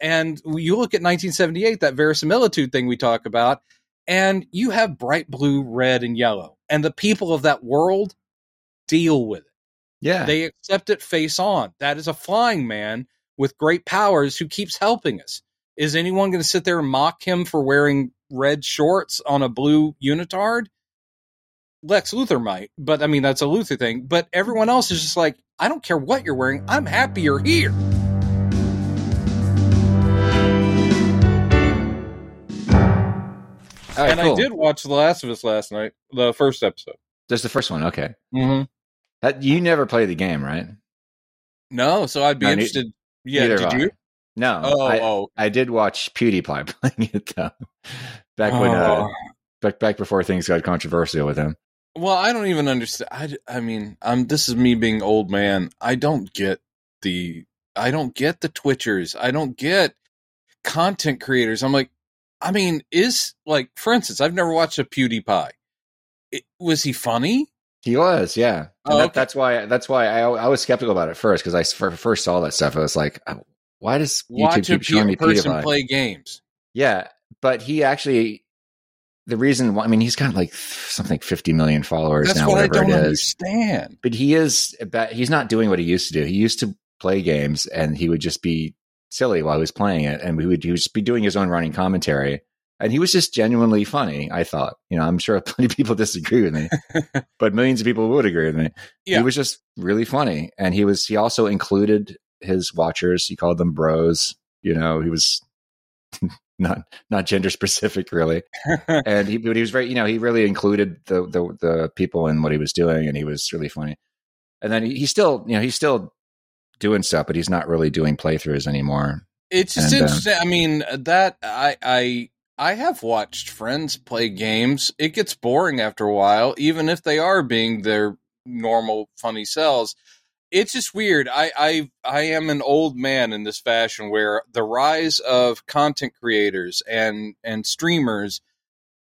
and you look at 1978, that verisimilitude thing we talk about, and you have bright blue, red, and yellow, and the people of that world deal with it. Yeah. They accept it face on. That is a flying man with great powers who keeps helping us. Is anyone going to sit there and mock him for wearing red shorts on a blue unitard? Lex Luthor might, but I mean, that's a Luthor thing. But everyone else is just like, I don't care what you're wearing. I'm happy you're here. Right, and cool. I did watch The Last of Us last night, the first episode. Just the first one. Okay. Mm-hmm. That, you never played the game, right? No, so I'd be No, ne- interested. Yeah, did I. you? No. Oh, I, oh, I did watch PewDiePie playing it though. Back when, uh, Oh. back back before things got controversial with him. Well, I don't even understand. I, I mean, I'm. This is me being old man. I don't get the. I don't get the Twitchers. I don't get content creators. I'm like, I mean, is like, for instance, I've never watched a PewDiePie. It, was he funny? He was, yeah. And Oh, that, okay. That's why. That's why I, I was skeptical about it first because I first saw that stuff. I was like, oh, why does YouTube Watch keep showing me person PewDiePie? play games. Yeah, but he actually. The reason why I mean he's got like something 50 million followers That's now, what I whatever don't it is. understand. But he is. But he's not doing what he used to do. He used to play games and he would just be silly while he was playing it, and we would he would just be doing his own running commentary. And he was just genuinely funny. I thought, you know, I'm sure plenty of people disagree with me, but millions of people would agree with me. Yeah. He was just really funny, and he was. He also included his watchers. He called them bros. You know, he was not not gender specific really, and he but he was very. You know, he really included the the the people in what he was doing, and he was really funny. And then he, he's still, you know, he still doing stuff, but he's not really doing playthroughs anymore. It's just And, uh. I mean, that I I I have watched friends play games. It gets boring after a while, even if they are being their normal funny selves. It's just weird. I I I am an old man in this fashion where the rise of content creators and and streamers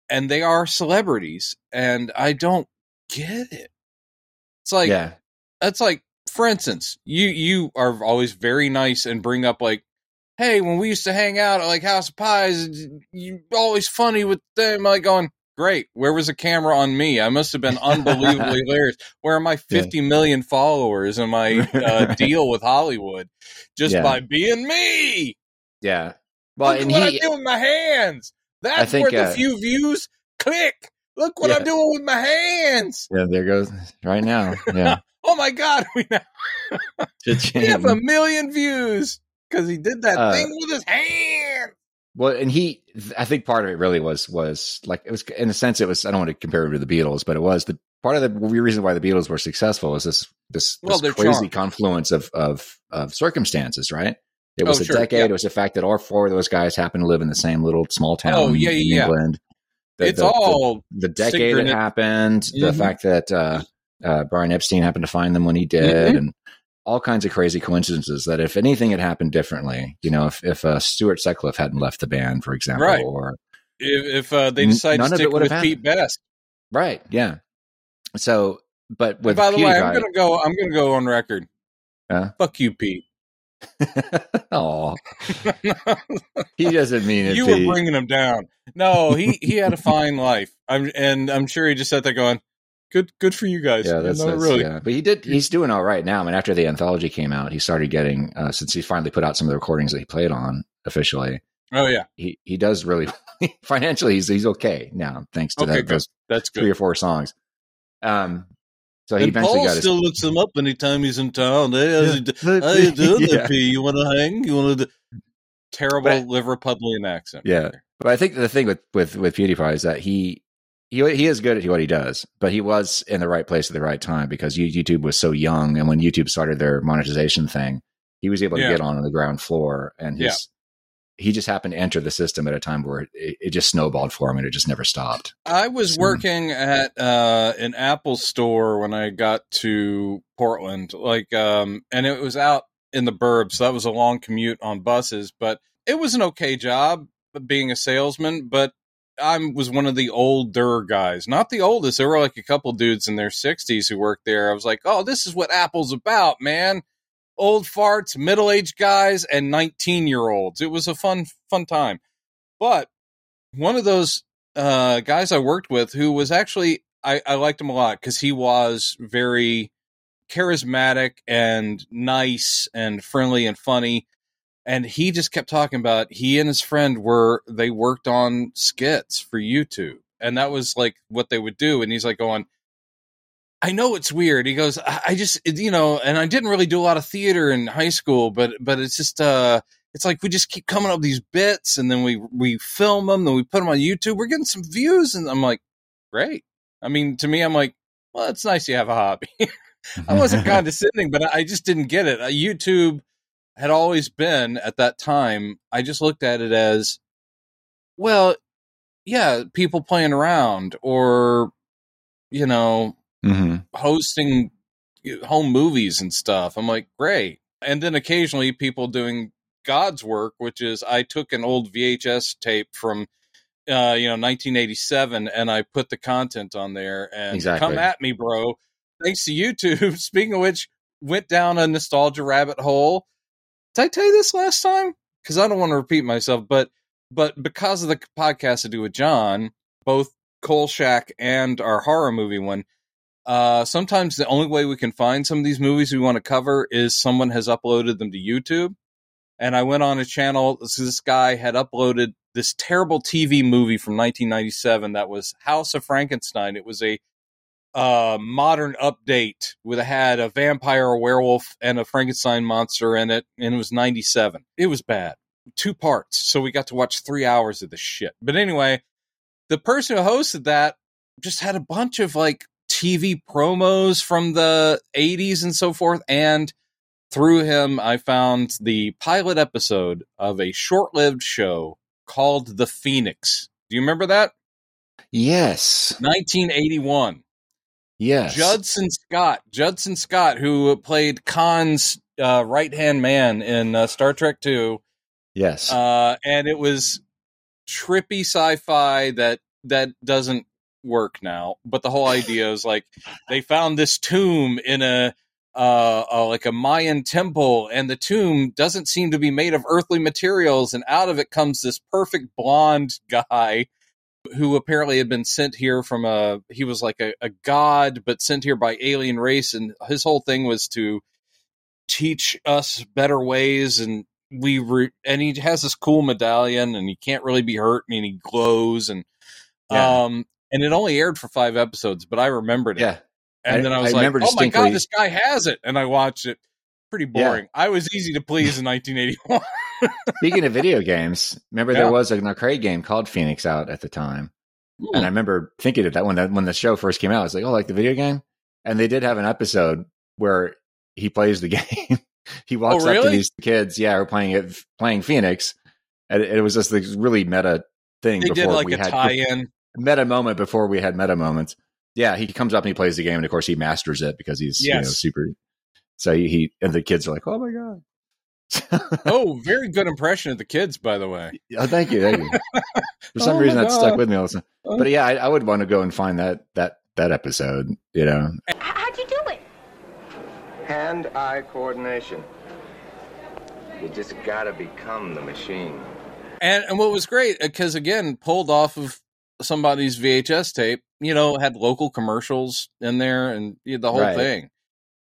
and they are celebrities and I don't get it. It's like yeah, that's like for instance you you are always very nice and bring up like hey when we used to hang out at like house of pies you always funny with them like going great where was the camera on me? I must have been unbelievably hilarious. Where are my 50 million followers and my uh, deal with hollywood? Just Yeah. by being me! Yeah. Well, look and what he, I do with my hands! That's think, where the uh, few views click! Look what Yeah. i'm doing with my hands! Yeah, there goes right now. Yeah, oh my god we now He have a million views because he did that Uh, thing with his hand. Well, and he, I think part of it really was was like it was in a sense it was. I don't want to compare him to the Beatles, but it was the part of the reason why the Beatles were successful was this this, Well, this crazy charmed. confluence of of of circumstances, right? It was Oh, a sure, decade. yeah. It was the fact that all four of those guys happened to live in the same little small town. Oh, yeah, in yeah. England. The- it's the- the- all the decade it synchronous. happened, the Mhm. fact that uh, uh, Brian Epstein happened to find them when he did, Mhm. and all kinds of crazy coincidences. That if anything had happened differently, you know, if if uh, Stuart Sutcliffe hadn't left the band, for example, Right. or if, if uh, they N- none to stick with Pete Best. right, yeah. So, but And with by the way, I'm gonna go. I'm gonna go on record. Huh? Fuck you, Pete. Oh, he doesn't mean it. you were bringing him down. No, he he had a fine life. I'm and I'm sure he just sat there going, "Good, good for you guys." Yeah, that's, no, that's really. yeah. But he did. He's doing all right now. I mean, after the anthology came out, he started getting uh, since he finally put out some of the recordings that he played on officially. Oh yeah, He he does really financially. He's he's okay now, thanks to Okay, that, good. those that's three or four songs. Um, so he And eventually Paul got his. still looks him up anytime he's in town. Hey, how's he do- how you doing, Yeah. there, P? You want to hang? You want to? Terrible But- Liverpudlian accent. Yeah. right. But I think the thing with with with PewDiePie is that he he he is good at what he does, but he was in the right place at the right time because YouTube was so young, and when YouTube started their monetization thing, he was able to Yeah. get on the ground floor, and his he just happened to enter the system at a time where it, it just snowballed for him, and it just never stopped. I was So- working at uh, an Apple store when I got to Portland, like, um, and it was out in the burbs, so that was a long commute on buses. But it was an okay job being a salesman. But I was one of the older guys, not the oldest. There were like a couple dudes in their sixties who worked there. I was like, oh, this is what Apple's about, man. old farts, middle aged guys, and 19 year olds. It was a fun, fun time. But one of those uh, guys I worked with who was actually, I, I liked him a lot because he was very charismatic and nice and friendly and funny. And he just kept talking about he and his friend were, they worked on skits for YouTube. And that was like what they would do. And he's like going, I know it's weird. He goes, I, I just, you know, and I didn't really do a lot of theater in high school, but, but it's just, uh, it's like we just keep coming up with these bits and then we, we film them, then we put them on YouTube. We're getting some views. And I'm like, great. I mean, to me, I'm like, well, it's nice you have a hobby. I wasn't condescending, but I just didn't get it. Uh, YouTube had always been at that time. I just looked at it as, well, yeah, people playing around or, you know, hmm hosting home movies and stuff. I'm like, great. And then occasionally people doing God's work, which is I took an old VHS tape from, uh, you know, 1987 and I put the content on there and Exactly. come at me, bro. Thanks to YouTube. Speaking of which, went down a nostalgia rabbit hole. Did I tell you this last time? Because I don't want to repeat myself, but but because of the podcast I do with John, both Coal Shack and our horror movie one, uh, sometimes the only way we can find some of these movies we want to cover is someone has uploaded them to YouTube. And I went on a channel. So this guy had uploaded this terrible TV movie from 1997 that was House of Frankenstein. It was a uh, modern update with had a vampire, a werewolf, and a Frankenstein monster in it, and it was 97. It was bad. Two parts. So we got to watch three hours of this shit. But anyway, the person who hosted that just had a bunch of like TV promos from the 80s and so forth. And through him, I found the pilot episode of a short lived show called The Phoenix. Do you remember that? Yes. 1981. Yes. Judson Scott, Judson Scott, who played Khan's uh, right hand man in uh, Star Trek Two, Yes. uh, and it was trippy sci-fi that that doesn't work now. But the whole idea is like they found this tomb in a uh, uh, like a Mayan temple, and the tomb doesn't seem to be made of earthly materials, and out of it comes this perfect blonde guy who apparently had been sent here from a he was like a, a god but sent here by alien race and his whole thing was to teach us better ways and we re- and he has this cool medallion and he can't really be hurt and he glows and Yeah. um and it only aired for five episodes but i remembered it yeah. and I- then i I was like remember oh my god this guy has it and i watched it pretty Yeah. boring i was easy to please in 1981 Speaking of video games, remember Yeah. there was an arcade game called Phoenix out at the time, and I remember thinking of that when that when the show first came out. I was like, "Oh, like the video game," and they did have an episode where he plays the game. he walks Oh, up to these kids, yeah, we're playing it, playing Phoenix, and it, it was just this really meta thing. they before did like we a had tie-in meta moment before we had meta moments. Yeah, he comes up and he plays the game, and of course he masters it because he's you know super. So he, he and the kids are like, "Oh my god!" oh very good impression of the kids by the way oh, thank you, thank you. For some Oh reason, that stuck with me all the time. Oh. But yeah, I, I would want to go and find that that that episode. You know, How'd you do it? Hand-eye coordination. You just gotta become the machine. And and what was great uh, because again pulled off of somebody's VHS tape, you know, had local commercials in there and you know, the whole Right. thing.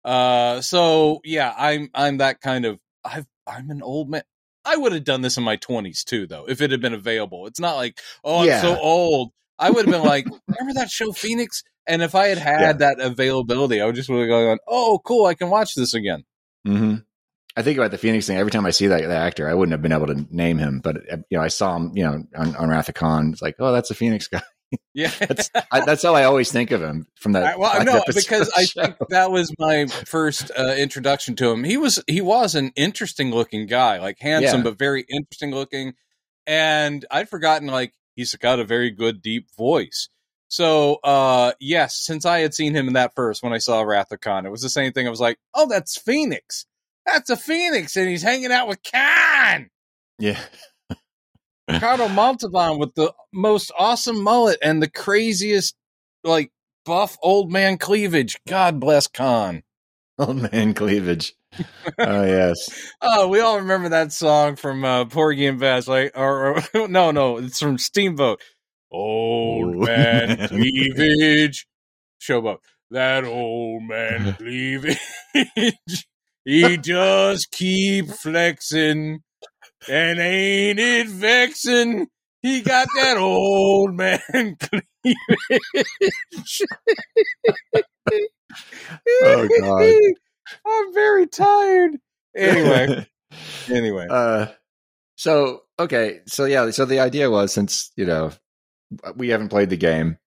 Uh, so yeah, I'm I'm that kind of I've I'm an old man. I would have done this in my 20s too, though, if it had been available. It's not like oh, I'm Yeah. so old. I would have been like, remember that show Phoenix? And if I had had Yeah. that availability, I would just would have gone, oh, cool, I can watch this again. hmm I think about the Phoenix thing every time I see that, that actor. I wouldn't have been able to name him, but uh, you know, I saw him, you know, on, on Wrath of Khan. It's like, oh, that's a Phoenix guy. Yeah, That's I, that's how I always think of him from that. I, well, no, because I show. think that was my first uh, introduction to him. He was he was an interesting looking guy, like handsome Yeah. but very interesting looking. And I'd forgotten like he's got a very good deep voice. So uh yes, since I had seen him in that first when I saw Wrath of Khan, it was the same thing. I was like, oh, that's Phoenix. That's a Phoenix, and he's hanging out with Khan. yeah, Ricardo Montalban with the most awesome mullet and the craziest like buff old man cleavage. God bless Khan. old man cleavage. Oh yes. Oh, we all remember that song from uh, Porgy and Bess, like, or, or no, no, it's from Steamboat. Old Ooh. man cleavage, showboat. That old man cleavage, he just keep flexing, and ain't it vexing? He got that old man cleavage. Oh, God. I'm very tired. Anyway, anyway. Uh, so okay, so yeah, so the idea was since you know we haven't played the game,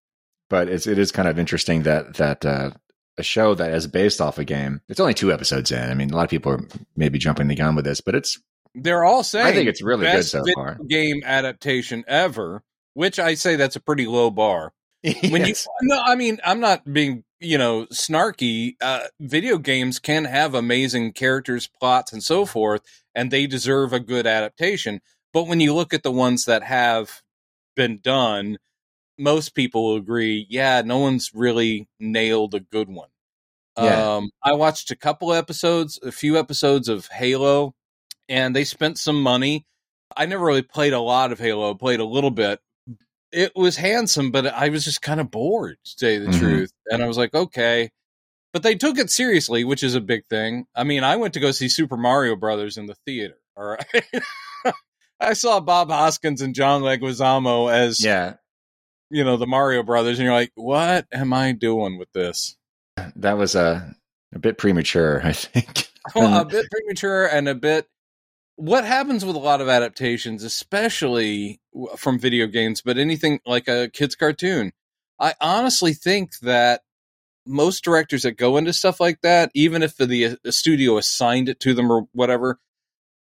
but it's it is kind of interesting that that uh, a show that is based off a game. It's only two episodes in. I mean, a lot of people are maybe jumping the gun with this, but it's They're all saying I think it's really good so far. game adaptation ever, which I say that's a pretty low bar. When Yes. you no, I mean I'm not being you know snarky. Uh, video games can have amazing characters, plots, and so forth, and they deserve a good adaptation. But when you look at the ones that have been done, most people will agree, yeah, no one's really nailed a good one. Yeah. Um, I watched a couple episodes, a few episodes of Halo, and they spent some money. I never really played a lot of Halo, played a little bit. It was handsome, but I was just kind of bored, to tell you the Mhm. truth. And I was like, okay. But they took it seriously, which is a big thing. I mean, I went to go see Super Mario Brothers in the theater. All right. I saw Bob Hoskins and John Leguizamo as, yeah, you know, the Mario Brothers, and you're like, what am I doing with this? that was a a bit premature, I think. well, a bit premature and a bit what happens with a lot of adaptations especially from video games but anything like a kids cartoon? I honestly think that most directors that go into stuff like that even if the, uh, the studio assigned it to them or whatever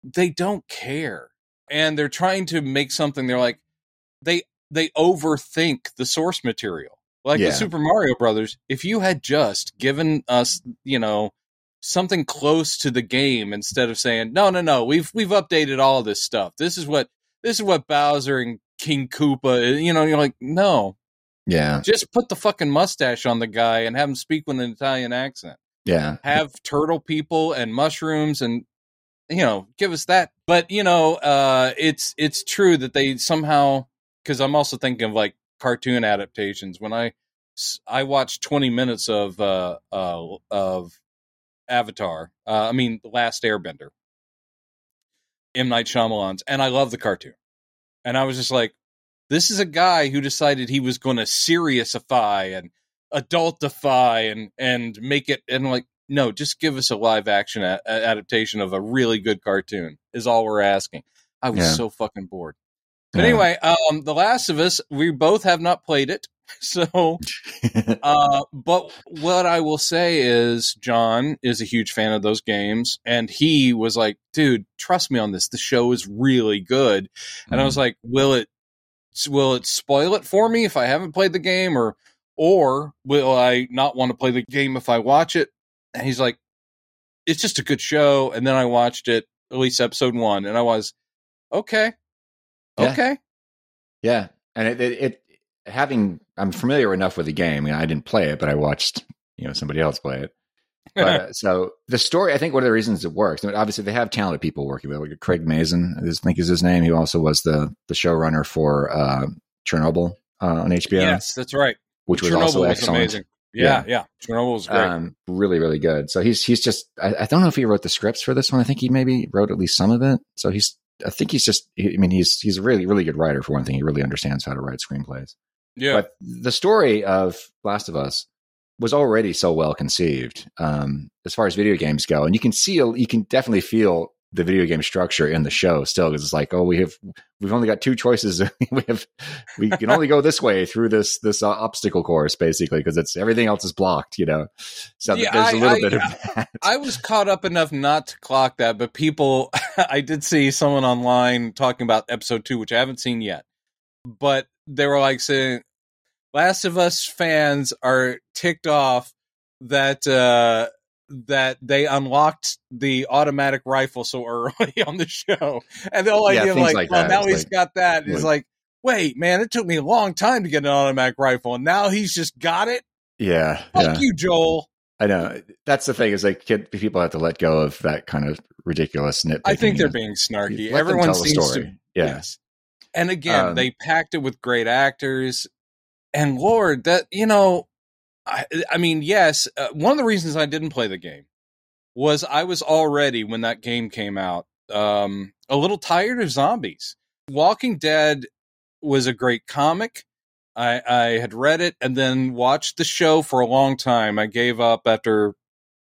they don't care. And they're trying to make something they're like they they overthink the source material. Like Yeah. the super mario brothers if you had just given us you know something close to the game instead of saying no no no we've we've updated all this stuff. This is what this is what bowser and king koopa you know you're like no. Yeah, just put the fucking mustache on the guy and have him speak with an italian accent. Yeah, have turtle people and mushrooms and you know give us that. But you know uh it's it's true that they somehow because i'm also thinking of like cartoon adaptations. When I I watched 20 minutes of uh uh of avatar uh i mean the last airbender m. Night Shyamalan's and i love the cartoon. And i was just like this is a guy who decided he was going to seriousify and adultify and and make it and like no just give us a live action a- adaptation of a really good cartoon is all we're asking. I was Yeah. so fucking bored. But Yeah. anyway um the last of us we both have not played it so uh but what i will say is john is a huge fan of those games and he was like dude trust me on this the show is really good and I was like, will it will it spoil it for me if I haven't played the game or or will I not want to play the game if I watch it? And he's like, it's just a good show. And then I watched it, at least episode one, and I was, okay. Yeah. Okay. Yeah, and it, it, it having I'm familiar enough with the game. I, didn't play it, but I watched you know somebody else play it. But, uh, so the story, I think, one of the reasons it works. I mean, obviously, they have talented people working with it. Like Craig Mazin, I think is his name. He also was the the showrunner for uh, Chernobyl uh, on HBO, Yes, that's right. which was Chernobyl also was excellent. amazing. Yeah, yeah. Chernobyl was great. Um, really, really good. So he's he's just I, I don't know if he wrote the scripts for this one. I think he maybe wrote at least some of it. So he's I think he's just he- I mean he's he's a really really good writer for one thing. He really understands how to write screenplays. Yeah. But the story of Last of Us was already so well conceived um, as far as video games go, and you can see you can definitely feel the video game structure in the show still because it's like oh we have we've only got two choices. We have we can only go this way through this this uh, obstacle course basically because it's everything else is blocked you know? So Yeah, there's a I- little I- bit of that. I was caught up enough not to clock that, but people, I did see someone online talking about episode two, which I haven't seen yet, but they were like saying, Last of Us fans are ticked off that, uh, that they unlocked the automatic rifle so early on the show. And the whole Yeah, idea of like, like well, now It's he's like- got that. It's like- wait, man, it took me a long time to get an automatic rifle, and now he's just got it? yeah Fuck yeah you, Joel. I know that's the thing is like kid, people have to let go of that kind of ridiculous nitpicking. I think they're being snarky. Everyone seems to Yeah. Yes. And again, Um, they packed it with great actors. And Lord, that, you know, I, I mean, yes, uh, one of the reasons I didn't play the game was I was already, when that game came out, um, a little tired of zombies. Walking Dead was a great comic. I, I had read it and then watched the show for a long time. I gave up after,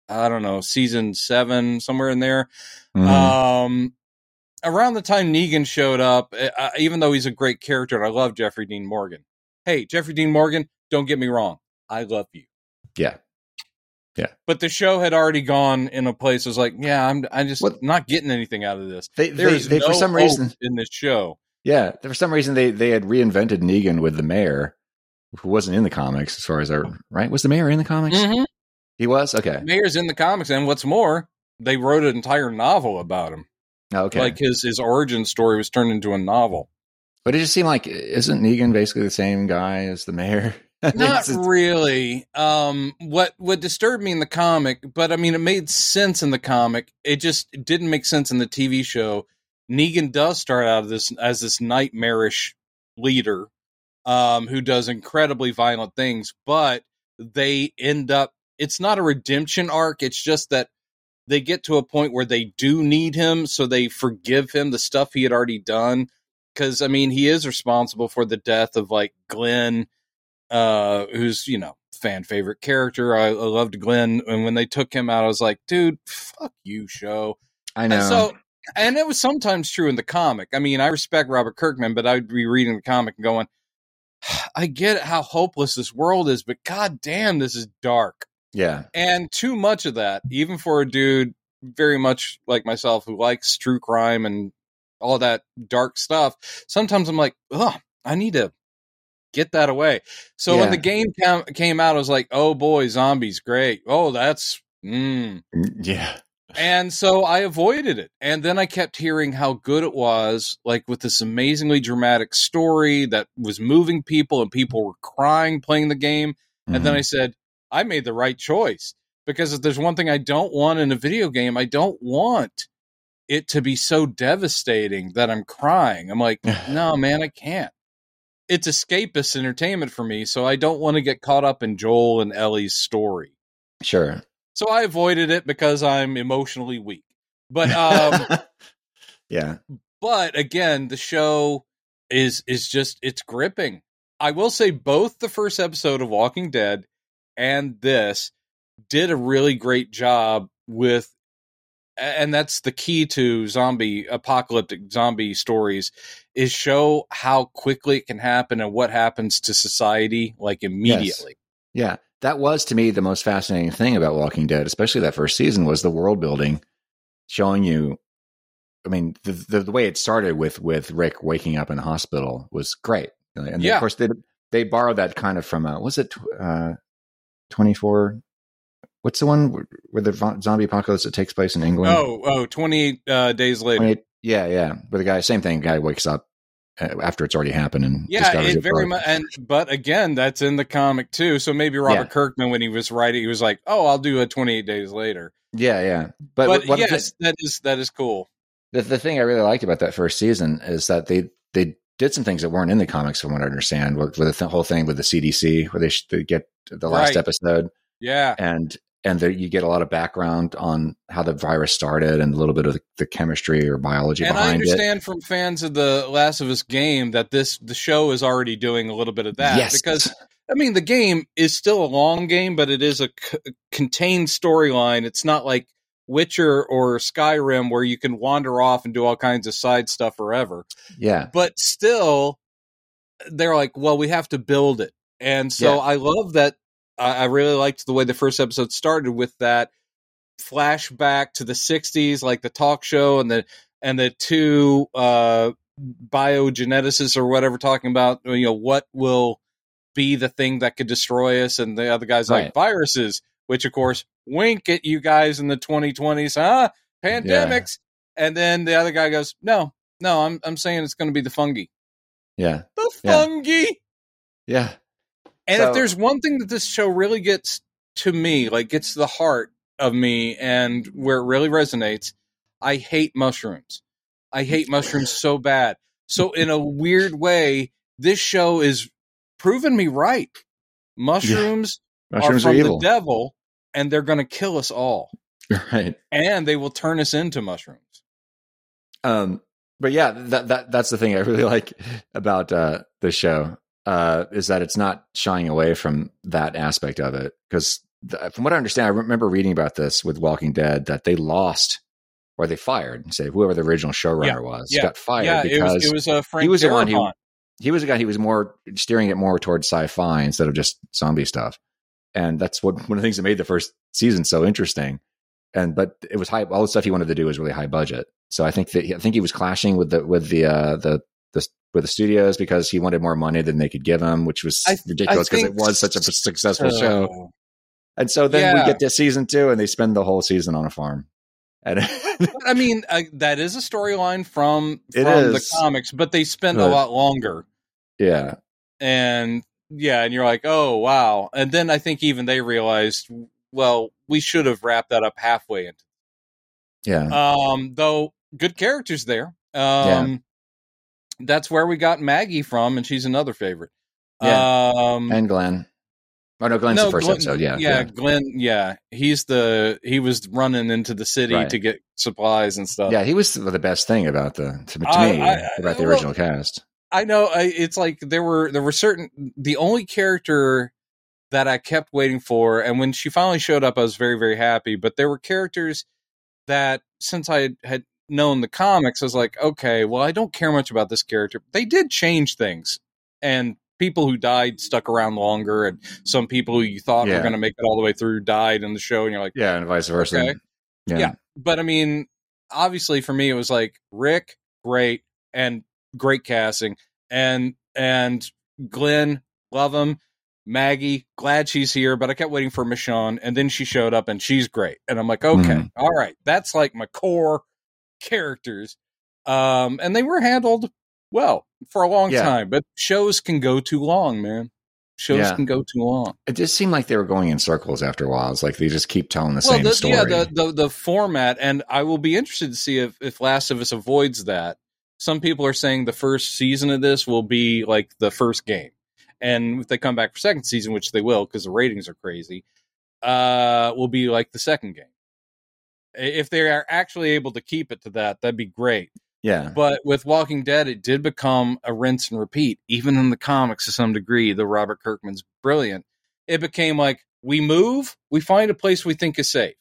I don't know, season seven, somewhere in there. Mhm. Um, around the time Negan showed up, uh, even though he's a great character, and I love Jeffrey Dean Morgan. Hey, Jeffrey Dean Morgan, don't get me wrong, I love you. yeah. Yeah. But the show had already gone in a place. I was like, yeah, I'm, I'm just What- not getting anything out of this. They, they, There's they no for some reason, in this show. yeah, for some reason they they had reinvented Negan with the mayor, who wasn't in the comics as far as I right. Was the mayor in the comics? Mhm. He was okay. Mayor's in the comics, and what's more, they wrote an entire novel about him. Oh, Okay, Like his his origin story was turned into a novel. But it just seemed like isn't Negan basically the same guy as the mayor? Not really. Um, what what disturbed me in the comic, but I mean, it made sense in the comic. It just didn't make sense in the TV show. Negan does start out of this as this nightmarish leader, um, who does incredibly violent things, but they end up. It's not a redemption arc. It's just that they get to a point where they do need him, so they forgive him the stuff he had already done. Because I mean, he is responsible for the death of like Glenn uh, who's you know fan favorite character. I, I loved Glenn, and when they took him out, I was like, dude, fuck you, show. I know. And so, and it was sometimes true in the comic. I mean, I respect Robert Kirkman, but I'd be reading the comic and going, I get how hopeless this world is, but god damn, this is dark. yeah, And too much of that, even for a dude very much like myself who likes true crime and all that dark stuff, sometimes I'm like, oh, I need to get that away. So Yeah. when the game cam- came out, I was like, oh boy, zombies, great. Oh, that's. Mm. yeah, And so I avoided it. And then I kept hearing how good it was, like with this amazingly dramatic story that was moving people and people were crying playing the game. And then Mhm. I said, I made the right choice because if there's one thing I don't want in a video game, I don't want it to be so devastating that I'm crying. I'm like, no, man, I can't. It's escapist entertainment for me, so I don't want to get caught up in Joel and Ellie's story. sure. So I avoided it because I'm emotionally weak. But um yeah, but again, the show is is just it's gripping. I will say both the first episode of Walking Dead and this did a really great job with and that's the key to zombie apocalyptic zombie stories is show how quickly it can happen and what happens to society like immediately. yeah. That was to me the most fascinating thing about Walking Dead, especially that first season, was the world building, showing you. I mean, the, the the way it started with with Rick waking up in the hospital was great, and Yeah. of course they they borrowed that kind of from a, was it uh, twenty four. What's the one where- where the zombie apocalypse that takes place in England? Oh, oh, 28 uh, days later. 28 yeah, yeah. But the guy, same thing. Guy wakes up uh, after it's already happened and Yeah, it it very much. And but again, that's in the comic too. So maybe Robert Yeah. Kirkman, when he was writing, he was like, "Oh, I'll do a 28 days later." Yeah, yeah. But, But, yes, that is that is cool. the, the thing I really liked about that first season is that they they did some things that weren't in the comics, from what I understand, with, with the th- whole thing with the CDC, where they, sh- they get the last Right. episode, Yeah, and and there, you get a lot of background on how the virus started and a little bit of the, the chemistry or biology and behind it. I understand from fans of the Last of Us game that this the show is already doing a little bit of that yes, because I mean the game is still a long game, but it is a c- contained storyline. It's not like Witcher or Skyrim where you can wander off and do all kinds of side stuff forever. yeah, but still they're like well we have to build it and so Yeah. i love that I, I really liked the way the first episode started with that flashback to the 60s like the talk show and the and the two uh biogeneticists or whatever talking about you know what will be the thing that could destroy us and the other guys like viruses which of course wink at you guys in the 2020s huh? Pandemics! And then the other guy goes no no i'm i'm saying it's going to be the fungi. Yeah, the Yeah. fungi! Yeah, and So- if there's one thing that this show really gets to me, like gets to the heart of me and where it really resonates. I hate mushrooms. I hate mushrooms so bad. So in a weird way, this show is proving me right. Mushrooms, Mushrooms are are from evil. the devil, and they're going to kill us all, Right. and they will turn us into mushrooms. Um, but yeah, that that that's the thing I really like about uh, the show uh, is that it's not shying away from that aspect of it. Because from what I understand, I remember reading about this with Walking Dead that they lost or they fired, say whoever the original showrunner Yeah, was yeah, got fired yeah, because it was it was a Frank he was the one who- he was a guy he was more steering it more towards sci-fi instead of just zombie stuff. And that's what one of the things that made the first season so interesting. And but it was high all the stuff he wanted to do was really high budget. So i think that he, i think he was clashing with the with the uh the the with the studios because he wanted more money than they could give him which was I- ridiculous because it was such a successful so. show and so then we get to season two and they spend the whole season on a farm and I mean, uh, that is a storyline from from the comics, but they spend a lot longer. yeah And yeah, and you're like, oh wow. And then I think even they realized, well, we should have wrapped that up halfway into. yeah Um, though good characters there. Um, that's where we got Maggie from, and she's another favorite. Yeah. Um, and glenn oh no glenn's the first Glenn- episode yeah yeah, Glenn. Yeah, he's the he was running into the city Right. to get supplies and stuff. Yeah, he was the best thing about the to, to I- me I- about the well- original cast. I know. I, it's like there were there were certain the only character that I kept waiting for, and when she finally showed up, I was very very happy. But there were characters that since I had known the comics, I was like, okay, well, I don't care much about this character. They did change things, and people who died stuck around longer, and some people who you thought Yeah. were going to make it all the way through died in the show, and you're like. Yeah, and vice versa. Okay. Yeah. Yeah. but I mean, obviously for me, it was like Rick, great, and great casting, and and Glenn, love him. Maggie, glad she's here, but I kept waiting for Michonne, and then she showed up, and she's great, and I'm like, okay, Mhm. all right, that's like my core characters, um, and they were handled well for a long Yeah. time, but shows can go too long, man. Shows Yeah. can go too long. It just seemed like they were going in circles after a while. It's like they just keep telling the same the, story. Yeah, the, the the format, and I will be interested to see if if Last of Us avoids that. Some people are saying the first season of this will be like the first game, and if they come back for second season, which they will because the ratings are crazy, uh, will be like the second game. If they are actually able to keep it to that, that'd be great. yeah. But with Walking Dead, it did become a rinse and repeat, even in the comics to some degree. The Robert Kirkman's brilliant. It became like we move, we find a place we think is safe.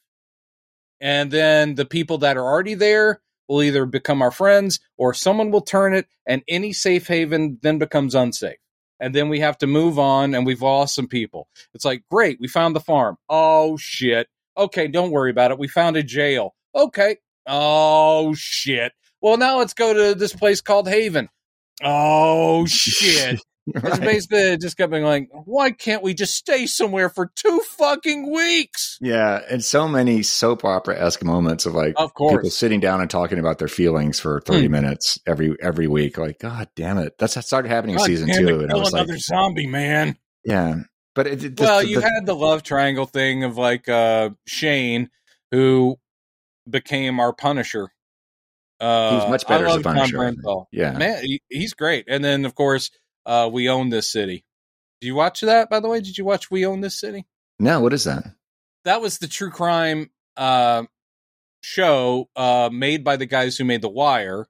And then the people that are already there will either become our friends or someone will turn it, and any safe haven then becomes unsafe. And then we have to move on, and we've lost some people. It's like, great, we found the farm. Oh, shit. Okay, don't worry about it. We found a jail. Okay. Oh, shit. Well, now let's go to this place called Haven. Oh shit! It's basically just kept being like, why can't we just stay somewhere for two fucking weeks? Yeah, and so many soap opera esque moments of like Of course. people sitting down and talking about their feelings for thirty Hmm. minutes every every week. Like, God damn it! That's that started happening in season damn it, two, and I was like, another zombie man. yeah. But it, it- the, well, you the- had the love triangle thing of like uh Shane, who became our Punisher. Uh, He was much better as a Punisher, I think. Bernthal. yeah, Man, he, he's great. And then of course, uh, we own this city. Did you watch that? By the way, did you watch We Own This City? no, what is that? that was the true crime uh, show uh, made by the guys who made The Wire,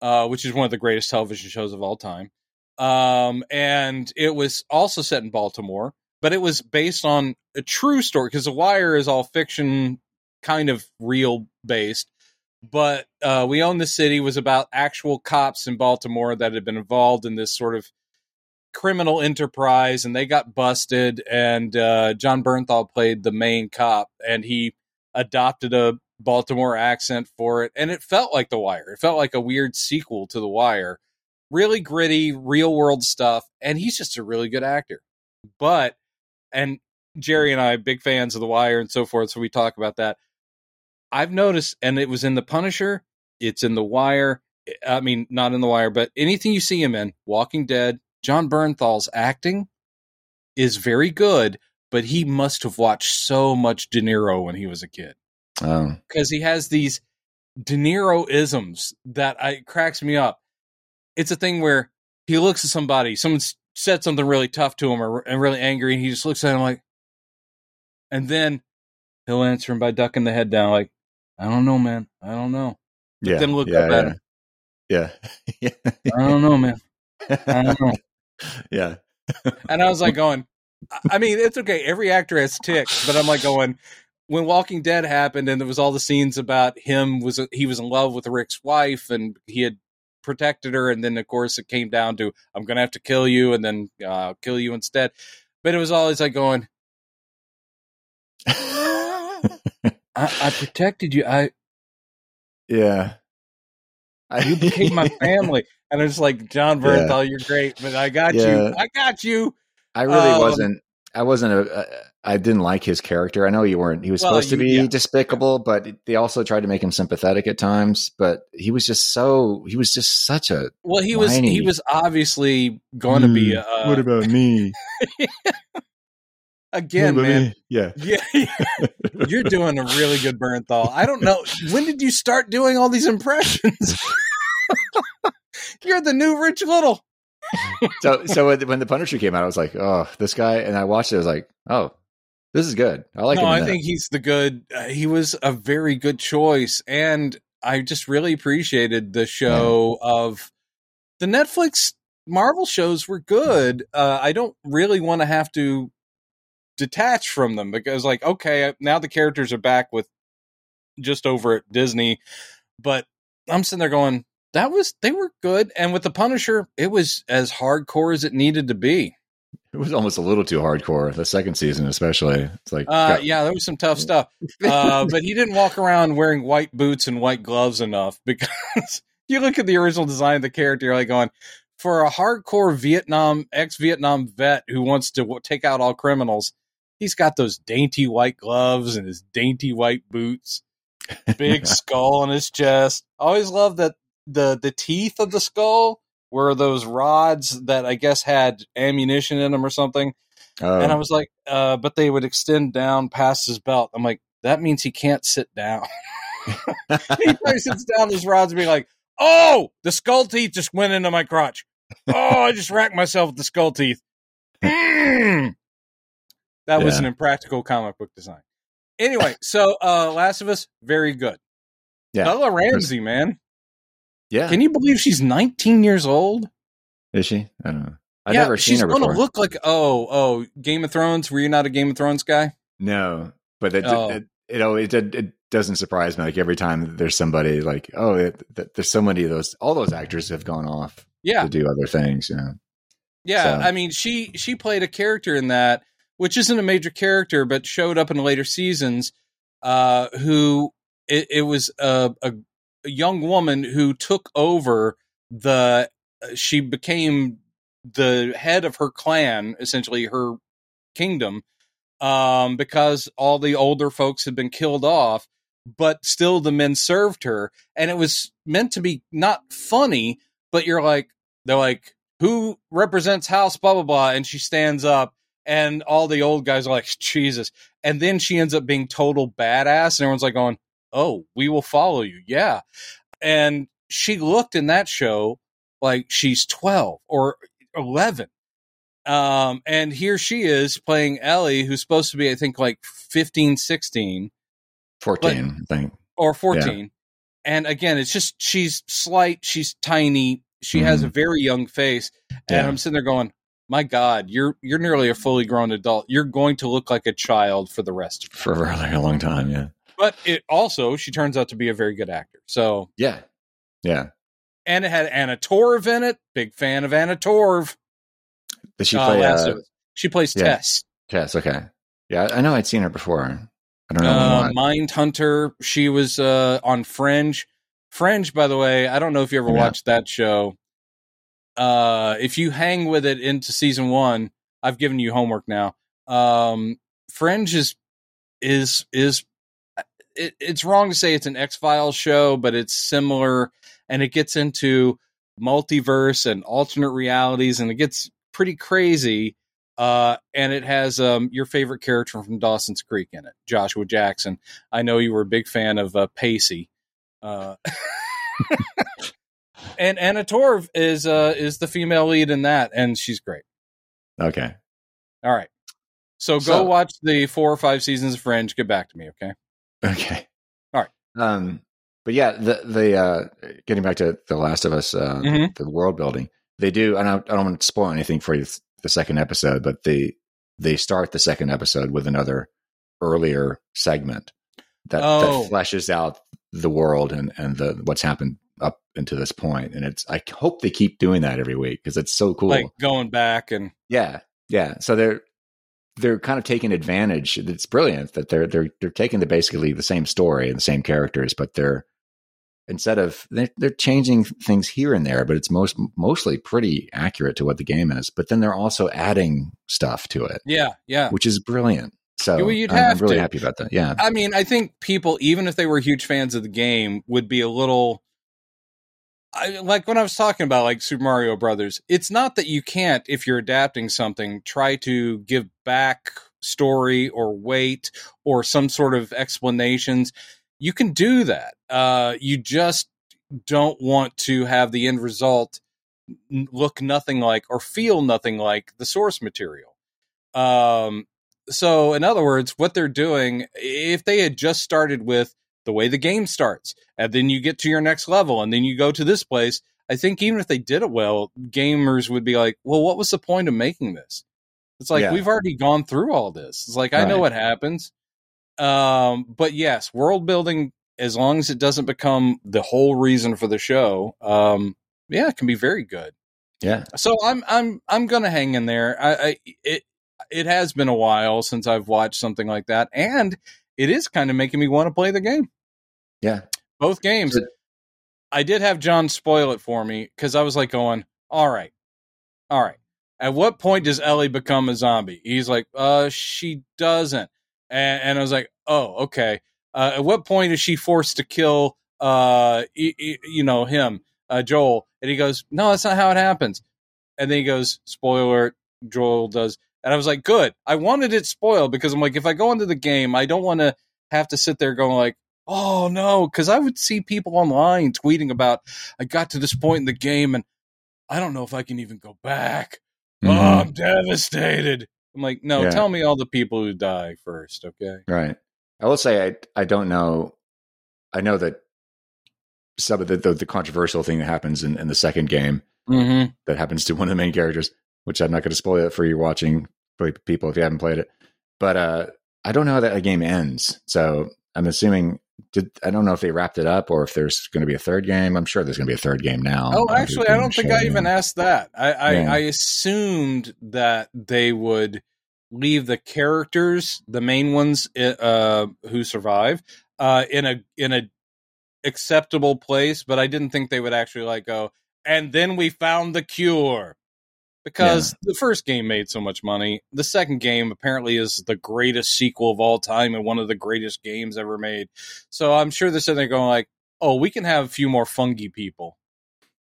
uh, which is one of the greatest television shows of all time. Um, and it was also set in Baltimore, but it was based on a true story because The Wire is all fiction, kind of real based. But uh, We Own the City was about actual cops in Baltimore that had been involved in this sort of criminal enterprise and they got busted and uh, Jon Bernthal played the main cop and he adopted a baltimore accent for it and it felt like the wire it felt like a weird sequel to the wire really gritty real world stuff and he's just a really good actor. But and jerry and i big fans of the wire and so forth so we talk about that. I've noticed and it was in the punisher it's in the wire i mean not in the wire but anything you see him in walking dead Jon Bernthal's acting is very good, but he must have watched so much De Niro when he was a kid. Oh, because he has these De Niro isms that I cracks me up. It's a thing where he looks at somebody, someone said something really tough to him or and really angry, and he just looks at him like, and then he'll answer him by ducking the head down, like, I don't know, man, I don't know. yeah. then look yeah, up at yeah. him. Yeah. I don't know, man. I don't know. yeah. And I was like going, I mean, it's okay. Every actor has ticks, but I'm like going, when Walking Dead happened and there was all the scenes about him was he was in love with Rick's wife and he had protected her, and then of course it came down to I'm gonna have to kill you and then uh, I'll kill you instead. But it was always like going, I, I protected you. I yeah. you became my family, and it's like Jon Yeah. You're great, but I got Yeah. you. I got you. I really Um, wasn't. I wasn't a. I didn't like his character. I know you weren't. He was Well, supposed to be yeah. despicable, but they also tried to make him sympathetic at times. But he was just so. He was just such a. Well, he was he was obviously going to be uh, Hmm, about me? again, man. Yeah. Yeah, you're doing a really good Bernthal. I don't know when did you start doing all these impressions. you're the new Rich Little. So, so when, the Punisher came out, I was like, oh, this guy, and I watched it. I was like, oh, this is good. I like no, him. I think he's the good. Uh, he was a very good choice, and I just really appreciated the show of the Netflix Marvel shows were good. Uh, I don't really want to have to detach from them because, like, okay, now the characters are back with just over at Disney, but I'm sitting there going, that was they were good, and with the Punisher, it was as hardcore as it needed to be. it was almost a little too hardcore. The second season, especially, it's like, Uh, God. yeah, there was some tough stuff. Uh, but he didn't walk around wearing white boots and white gloves enough because you look at the original design of the character, you're like going, for a hardcore Vietnam, ex Vietnam vet who wants to w- take out all criminals, he's got those dainty white gloves and his dainty white boots, big skull on his chest. I always love that the, the teeth of the skull were those rods that I guess had ammunition in them or something Oh, and I was like, uh, but they would extend down past his belt. I'm like, that means he can't sit down. he probably sits down his rods and be like, oh, the skull teeth just went into my crotch. Oh, I just racked myself with the skull teeth. Mm. That was an impractical comic book design. Anyway, so uh Last of Us, very good. yeah, Bella Ramsey, man. Yeah. Can you believe she's 19 years old? Is she? I don't know. I've yeah, never seen she's her gonna look like oh, oh, Game of Thrones. Were you not a Game of Thrones guy? No, but it, Oh. it, know, it, it it doesn't surprise me. Like every time there's somebody like, oh, it, th- there's so many of those. All those actors have gone off Yeah, to do other things. Yeah, Yeah, So- I mean, she she played a character in that, which isn't a major character, but showed up in later seasons. Uh, who it, it was a a young woman who took over the. She became the head of her clan, essentially her kingdom, um, because all the older folks had been killed off, but still the men served her, and it was meant to be not funny, but you're like, they're like, who represents house? blah blah blah. And she stands up and all the old guys are like jesus. And then she ends up being total badass. And everyone's like going oh we will follow you. Yeah. And she looked in that show like she's 12 or 11 um and here she is playing ellie who's supposed to be i think like 15 16 fourteen, I think. or 14 and again it's just she's slight she's tiny she has a very young face. And Mm-hmm. Yeah. i'm sitting there going my god you're you're nearly a fully grown adult. You're going to look like a child for the rest of For a really long time. Yeah, but it also she turns out to be a very good actor so yeah, yeah. and it had anna torv in it big fan of anna torv Did she uh, play? Last Uh, she plays yeah. tess Tess. Okay. Yeah, I know I'd seen her before. I don't know. uh, Mindhunter she was uh on fringe fringe by the way i don't know if you ever Yeah. watched that show uh if you hang with it into season one i've given you homework now um fringe is is is it, it's wrong to say it's an x-files show but it's similar and it gets into multiverse and alternate realities and it gets pretty crazy Uh, and it has um, your favorite character from Dawson's Creek in it, Joshua Jackson. I know you were a big fan of uh, Pacey. Uh, and Anna Torv is uh, is the female lead in that, and she's great. Okay. All right. So go So- watch the four or five seasons of Fringe. Get back to me, okay? Okay. All right. Um, but yeah, the the uh, getting back to the Last of Us, uh, Mhm. the world building, they do. And I, I don't want to spoil anything for you. The second episode, but they they start the second episode with another earlier segment that, Oh. that fleshes out the world and and the what's happened up into this point. And it's I hope they keep doing that every week because it's so cool. Like going back and Yeah, yeah. So they're they're kind of taking advantage. It's brilliant that they're they're they're taking the basically the same story and the same characters, but they're instead of they're, they're changing things here and there, but it's most mostly pretty accurate to what the game is. But then they're also adding stuff to it, yeah, yeah. which is brilliant. So Well, you'd I'm, I'm have really to. happy about that. Yeah, I mean, I think people, even if they were huge fans of the game, would be a little. I, like when I was talking about like Super Mario Brothers, it's not that you can't, if you're adapting something, try to give back story or weight or some sort of explanations. You can do that. Uh, you just don't want to have the end result look nothing like or feel nothing like the source material. Um, so, in other words, what they're doing, if they had just started with the way the game starts, and then you get to your next level, and then you go to this place, I think even if they did it well, gamers would be like, well, what was the point of making this? It's like, Yeah. we've already gone through all this. It's like, I know what happens. Um, but yes, world building, as long as it doesn't become the whole reason for the show, um, yeah, it can be very good. yeah, So I'm I'm I'm gonna hang in there. I, I it it has been a while since I've watched something like that, and it is kind of making me want to play the game. yeah. Both games. I did have John spoil it for me because I was like going, all right, all right. At what point does Ellie become a zombie? He's like, uh, she doesn't, and, and I was like, oh, okay. Uh, at what point is she forced to kill, uh, y- y- you know, him, uh, Joel? And he goes, no, that's not how it happens. And then he goes, spoiler, Joel does. And I was like, good. I wanted it spoiled because I'm like, if I go into the game, I don't want to have to sit there going like, oh no, because I would see people online tweeting about, I got to this point in the game and I don't know if I can even go back. Oh, Mhm. I'm devastated. I'm like, no, Yeah. tell me all the people who die first, okay? Right. I will say I I don't know. I know that some of the the, the controversial thing that happens in, in the second game Mm-hmm. that happens to one of the main characters, which I'm not going to spoil it for you watching people if you haven't played it. But uh, I don't know how that game ends, so I'm assuming. Did I don't know if they wrapped it up or if there's going to be a third game. I'm sure there's going to be a third game now. Oh, actually, I don't think I even asked that. I, I, Yeah. I assumed that they would leave the characters, the main ones uh, who survive, uh, in a in a acceptable place, but I didn't think they would actually like go. And then we found the cure because the first game made so much money. The second game apparently is the greatest sequel of all time and one of the greatest games ever made. So I'm sure they're sitting there going like, "Oh, we can have a few more fungi people."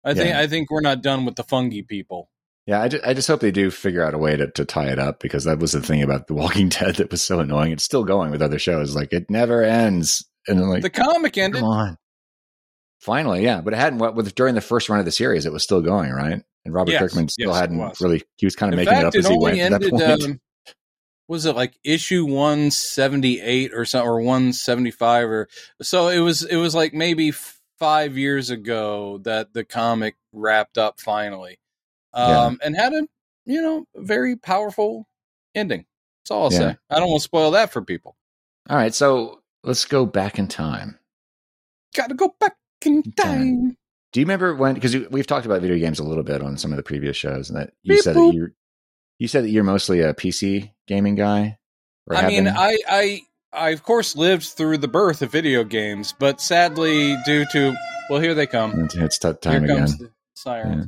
I think I think we're not done with the fungi people. Yeah, I just, I just hope they do figure out a way to, to tie it up because that was the thing about The Walking Dead that was so annoying. It's still going with other shows. Like it never ends. And I'm like, The comic ended. come on. Finally, yeah. But it hadn't, what, with, during the first run of the series, it was still going, right? And Robert Yes, Kirkman still yes, hadn't was. really, he was kind of In making fact, it up it as he went at that ended. point. Um, was it like issue one seventy eight or something, or one seventy five, or so? It was. It was like maybe five years ago that the comic wrapped up finally, um, and had a you know very powerful ending. That's all I'll Yeah. say. I don't want to spoil that for people. All right. So let's go back in time. Got to go back Time. time. Do you remember when, because we've talked about video games a little bit on some of the previous shows and that you Beep said boop. that you're, you said that you're mostly a PC gaming guy. or I have mean, been? I, I, I of course lived through the birth of video games, but sadly, due to well, here they come. It's, it's t- time here again. comes the sirens.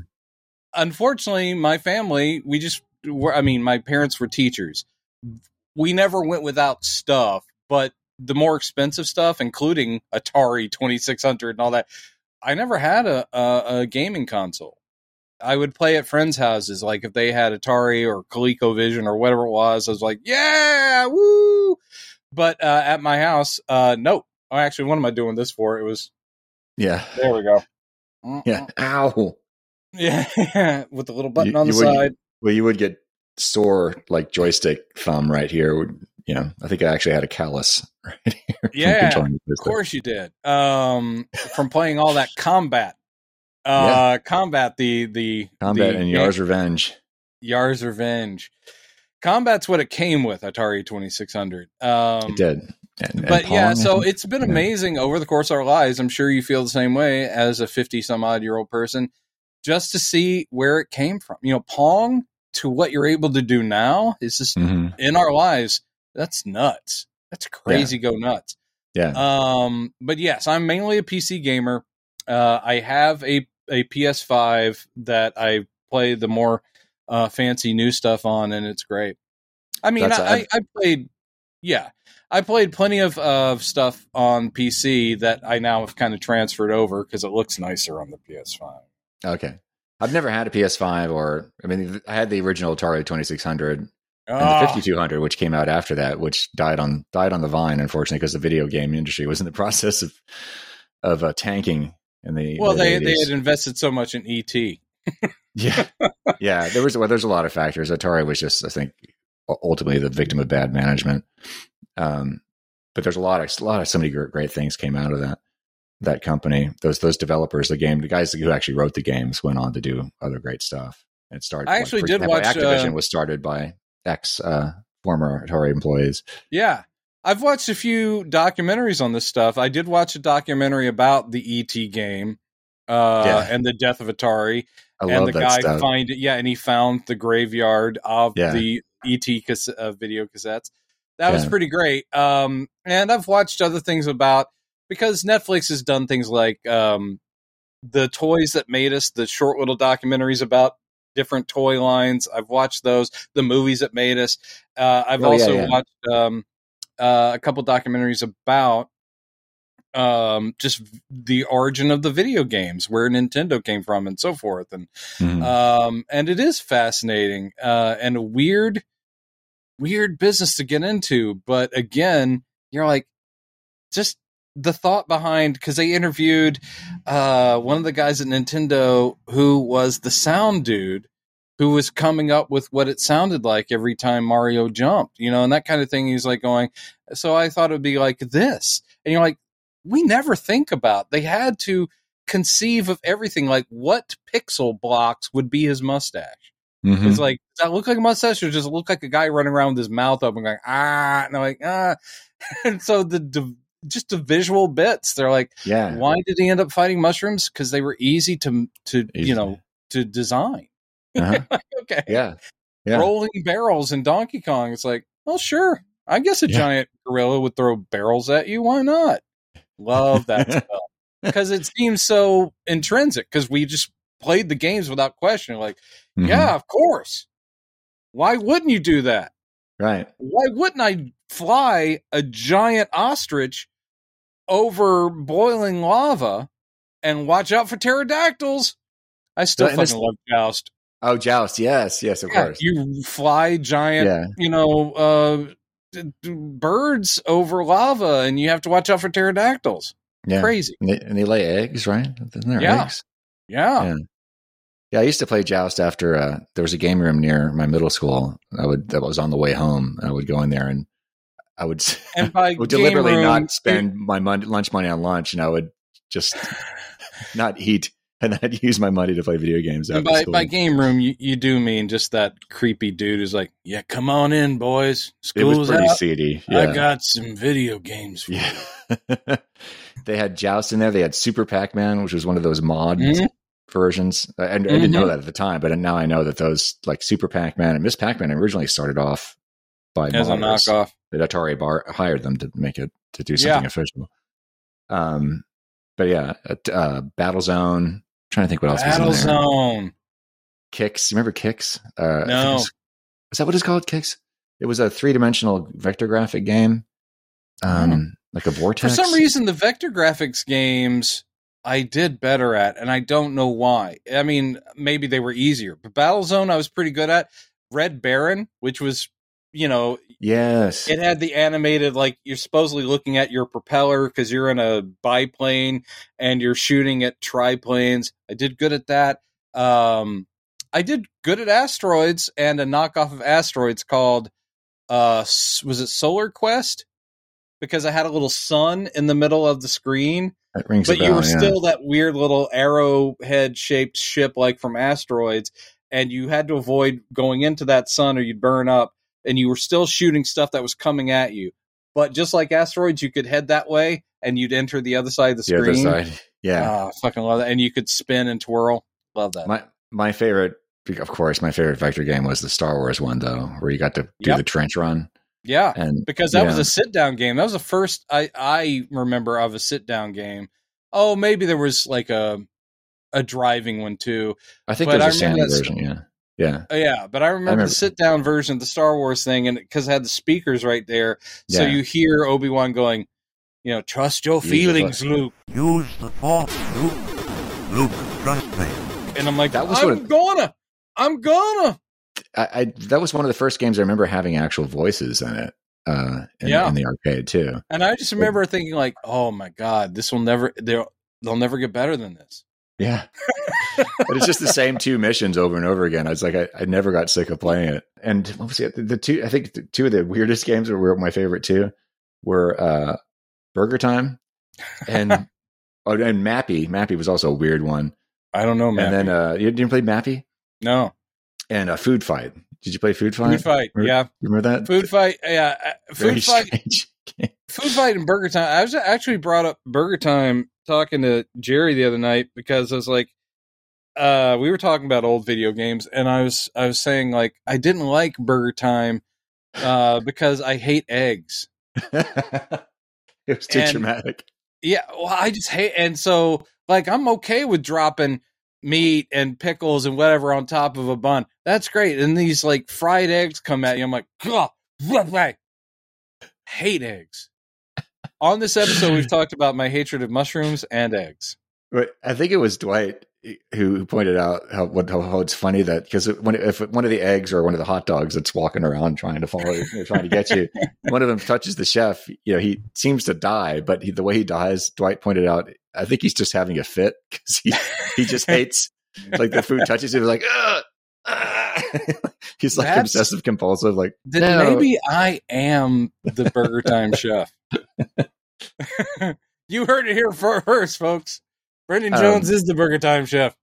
Unfortunately, my family, we just were. I mean, my parents were teachers. We never went without stuff, but the more expensive stuff, including Atari Twenty Six Hundred and all that, I never had a, a, a gaming console. I would play at friends' houses. Like if they had Atari or ColecoVision or whatever it was, I was like, yeah, woo. But uh, at my house, uh, nope. Oh, actually, what am I doing this for? It was Yeah. there. We go. Yeah. Ow. Yeah, with the little button You- on the you would- side. Well, you would get sore like joystick thumb right here. Would you know? I think I actually had a callus right here. Yeah, Of course you did. Um, from playing all that combat. Uh, combat the the Combat the and Yar's Revenge. Yar's Revenge. Combat's what it came with Atari Twenty Six Hundred. Um, It did. And, and but yeah, so it's been Yeah. amazing over the course of our lives. I'm sure you feel the same way as a 50 some odd year old person, just to see where it came from. You know, Pong to what you're able to do now is just Mhm. in our lives. That's nuts. That's crazy. Go nuts. yeah. Um, but yes, I'm mainly a PC gamer. Uh, I have a a PS5 that I play the more uh, fancy new stuff on, and it's great. I mean, I, I, I played, yeah, I played plenty of of stuff on PC that I now have kind of transferred over because it looks nicer on the PS5. okay. I've never had a PS5 or I mean I had the original Atari 2600 and the Ah, 5200 which came out after that which died on died on the vine unfortunately because the video game industry was in the process of of uh, tanking in the well, the they they had invested so much in E ET. Yeah, yeah. There was well, there's a lot of factors. Atari was just, I think, ultimately the victim of bad management. Um, but there's a lot of a lot of so many gr- great things came out of that that company. Those those developers, the game, the guys who actually wrote the games, went on to do other great stuff. It started. I actually did watch, Activision uh, was started by ex uh, former Atari employees. Yeah. I've watched a few documentaries on this stuff. I did watch a documentary about the ET game uh, Yeah. and the death of Atari. I and love the that guy stuff. find it, yeah, and he found the graveyard of Yeah. the ET cas- uh, video cassettes. That was pretty great. Um, and I've watched other things about because Netflix has done things like um, the toys that made us, the short little documentaries about different toy lines. I've watched those. The movies that made us. Uh, I've Oh, also yeah. watched um, uh, a couple documentaries about um, just the origin of the video games, where Nintendo came from, and so forth. And Mhm. um, and it is fascinating uh, and a weird, weird business to get into. But again, you're like, just the thought behind because they interviewed uh, one of the guys at Nintendo who was the sound dude who was coming up with what it sounded like every time Mario jumped, you know, and that kind of thing. He's like going, so I thought it would be like this, and you're like, we never think about. They had to conceive of everything like what pixel blocks would be his mustache. Mhm. It's like, does that look like a mustache or does it look like a guy running around with his mouth open going, ah, and I'm like, ah. And so the, the just the visual bits, they're like, yeah. why did he end up fighting mushrooms? Because they were easy to, to, Easy. you know, to design. Uh-huh. okay. Yeah. Yeah. Rolling barrels in Donkey Kong. It's like, well, sure. I guess a Yeah. giant gorilla would throw barrels at you. Why not? Love that stuff because it seems so intrinsic because we just played the games without question. Like, Mhm. yeah, of course. Why wouldn't you do that? Right. Why wouldn't I fly a giant ostrich over boiling lava and watch out for pterodactyls? I still fucking love Joust. Oh, Joust. Yes. Yes. Of Yeah, course. you fly giant, Yeah. you know, uh, d- d- birds over lava, and you have to watch out for pterodactyls. Yeah. Crazy. And they, and they lay eggs, right? Yeah. eggs? Yeah. Yeah. Yeah, I used to play Joust after uh, there was a game room near my middle school. I would that was on the way home. I would go in there and I would, And by I would deliberately room, not spend my mon- lunch money on lunch, and I would just not eat, and I'd use my money to play video games after by, school. by game room, you, you do mean just that creepy dude who's like, "Yeah, come on in, boys. it was School's pretty out. seedy. I got some video games for you." yeah. they had Joust in there. They had Super Pac Man, which was one of those mod Mhm. versions. I, I didn't know that at the time, but now I know that those like Super Pac Man and Miss Pac Man originally started off by As a knockoff. That Atari bar hired them to make it to do something Yeah. official. Um, but yeah, at, uh, Battle Zone. trying to think what else Battle was in there. Zone. Kicks. You remember Kicks? Uh, No. was- is that what it's called? Kicks. It was a three dimensional vector graphic game. Um, like a vortex. For some reason, the vector graphics games I did better at, and I don't know why. I mean, maybe they were easier, but Battlezone I was pretty good at. Red Baron, which was, you know, Yes. it had the animated like you're supposedly looking at your propeller because you're in a biplane and you're shooting at triplanes. I did good at that. Um, I did good at asteroids and a knockoff of asteroids called uh, was it Solar Quest? Because I had a little sun in the middle of the screen that rings but bell. you were yeah. still that weird little arrowhead shaped ship like from asteroids and you had to avoid going into that sun or you'd burn up and you were still shooting stuff that was coming at you but just like asteroids you could head that way and you'd enter the other side of the the other screen side. Yeah. Ah, fucking love that and you could spin and twirl love that my my favorite, of course, my favorite vector game was the Star Wars one though, where you got to do Yep. the trench run yeah and because that was a sit down game that was the first i i remember of a sit down game oh maybe there was like a a driving one too I think there's a I Sandy that- version. Yeah. Yeah. Uh, Yeah, but I remember, remember- the sit down version of the Star Wars thing, and because it had the speakers right there, so you hear Obi Wan going, you know, trust your Use feelings, Luke. Use the force, Luke. Luke, trust me. And I'm like, That was I'm what it- gonna, I'm gonna. I, I that was one of the first games I remember having actual voices in it. Uh, in, Yeah. in the arcade too. And I just remember thinking, like, oh my god, this will never, they'll, they'll never get better than this. Yeah. but it's just the same two missions over and over again. I was like, I, I never got sick of playing it. And what was it? The, the two, I think the, two of the weirdest games were my favorite too, were uh, Burger Time and oh, and Mappy. Mappy was also a weird one. I don't know, man. And then uh, you didn't play Mappy no and uh, Food Fight. Did you play Food Fight? food fight, Remember- yeah, Remember that? food fight, yeah, uh, Very food fight. strange. Food Fight and Burger Time. I was actually brought up Burger Time talking to Jerry the other night because I was like, uh, we were talking about old video games, and I was I was saying like I didn't like Burger Time uh, because I hate eggs. it was too And- dramatic. Yeah, well, I just hate, and so like I'm okay with dropping meat and pickles and whatever on top of a bun. That's great. And these like fried eggs come at you. I'm like, God, hate eggs. On this episode, we've talked about my hatred of mushrooms and eggs. But I think it was Dwight who pointed out how what how, how it's funny that because when if one of the eggs or one of the hot dogs that's walking around trying to follow you, know, trying to get you, one of them touches the chef. You know, he seems to die, but he, the way he dies, Dwight pointed out, I think he's just having a fit because he he just hates like the food touches him. Like, "Ugh, ah." he's like That's- obsessive compulsive. Like, Then No. maybe I am the Burger Time chef. you heard it here first, folks. Brendan Um, Jones is the Burger Time chef.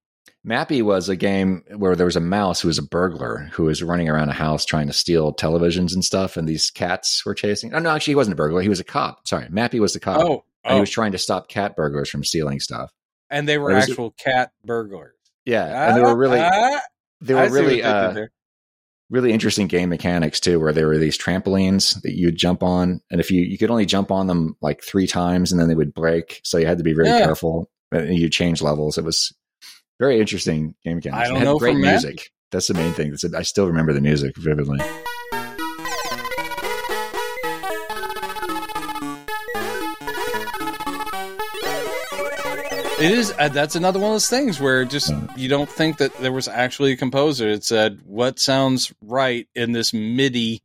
Mappy was a game where there was a mouse who was a burglar who was running around a house trying to steal televisions and stuff, and these cats were chasing. Oh no, actually, he wasn't a burglar; he was a cop. Sorry, Mappy was the cop. Oh, and he oh. was trying to stop cat burglars from stealing stuff. and they were Or was it- actual cat burglars. Yeah, and they were really, Ah, they were really, uh, really interesting game mechanics too, where there were these trampolines that you'd jump on, and if you you could only jump on them like three times, and then they would break, so you had to be very Yeah. careful. And you change levels. It was very interesting game mechanics. I don't know great music. That's the main thing. I still remember the music vividly. It is. Uh, that's another one of those things where just you don't think that there was actually a composer. It said what sounds right in this MIDI,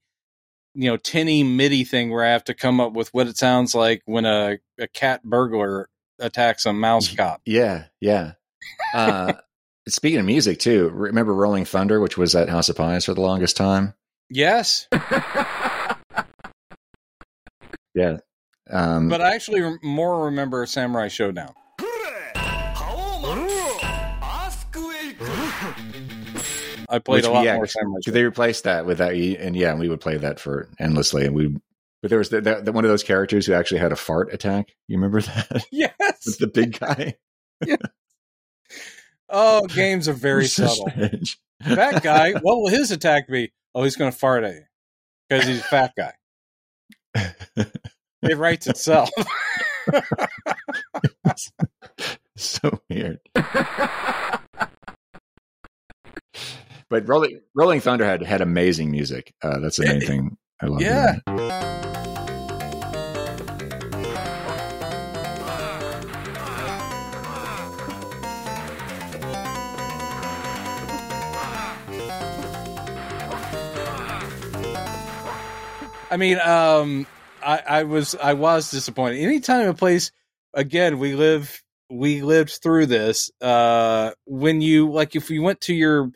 you know, tinny MIDI thing where I have to come up with what it sounds like when a, a cat burglar attacks a mouse cop. Yeah, yeah. Uh, speaking of music too, remember Rolling Thunder, which was at House of Pies for the longest time? Yes, Yeah. Um, but I actually more remember Samurai Shodown. I played Which a lot act- more Samurai they replaced that with that, and yeah, we would play that for endlessly, and we. But there was the, the, the- one of those characters who actually had a fart attack. You remember that? Yes. The big guy. Oh, games are very so subtle. strange. Fat guy. What will his attack be? Oh, he's going to fart at you because he's a fat guy. It writes itself. so weird. But Rolling, Rolling Thunder had, had amazing music. Uh, that's the main thing I love. Yeah. I mean, um, I, I, was I was disappointed. Anytime a place, again, we live we lived through this. Uh, when you like, if you went to your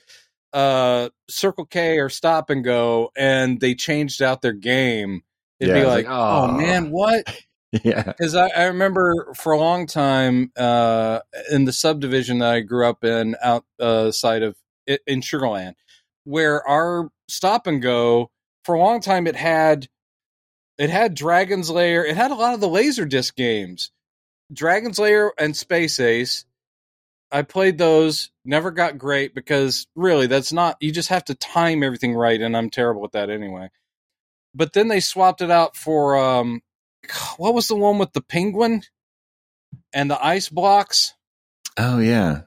uh Circle K or Stop and Go, and they changed out their game, it'd Yeah, be like, like, oh "Oh." man, what? yeah. because I, I remember for a long time uh, in the subdivision that I grew up in outside of i- in Sugarland, where our stop and go for a long time it had it had Dragon's Lair, it had a lot of the Laserdisc games, Dragon's Lair and Space Ace. I played those, never got great because really that's not you just have to time everything right, and I'm terrible at that anyway. But then they swapped it out for um, what was the one with the penguin and the ice blocks? Oh yeah.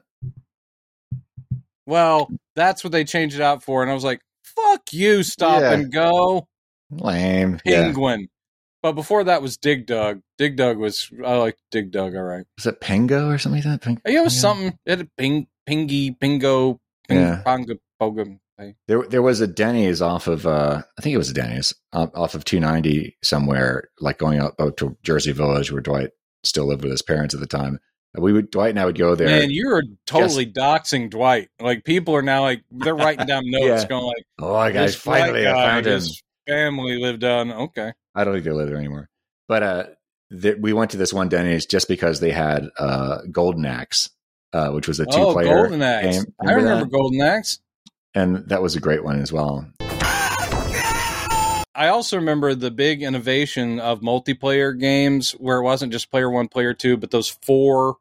Well, that's what they changed it out for, and I was like, "Fuck you, stop Yeah. and go, Lame. Penguin." But before that was Dig Dug. Dig Dug was I like Dig Dug. All right, Was it Pingo or something like that? Ping- yeah, it was Pingo? something. It had a ping, pingy, pingo, ping, Yeah. ponga, poga. There, there was a Denny's off of, uh, I think it was a Denny's uh, off of 290 somewhere, like going up, out to Jersey Village, where Dwight still lived with his parents at the time. We would Dwight and I would go there. Man, you are totally doxing Dwight. Like people are now like they're writing down notes, Yeah. going like, oh, I guys, "This Dwight finally I found him. Family lived on. Okay, I don't think they live there anymore. But uh, th- we went to this one Denny's just because they had uh, Golden Axe, uh, which was a two player. Golden Axe. game. I remember that? Golden Axe. and that was a great one as well. I also remember the big innovation of multiplayer games where it wasn't just player one, player two, but those four,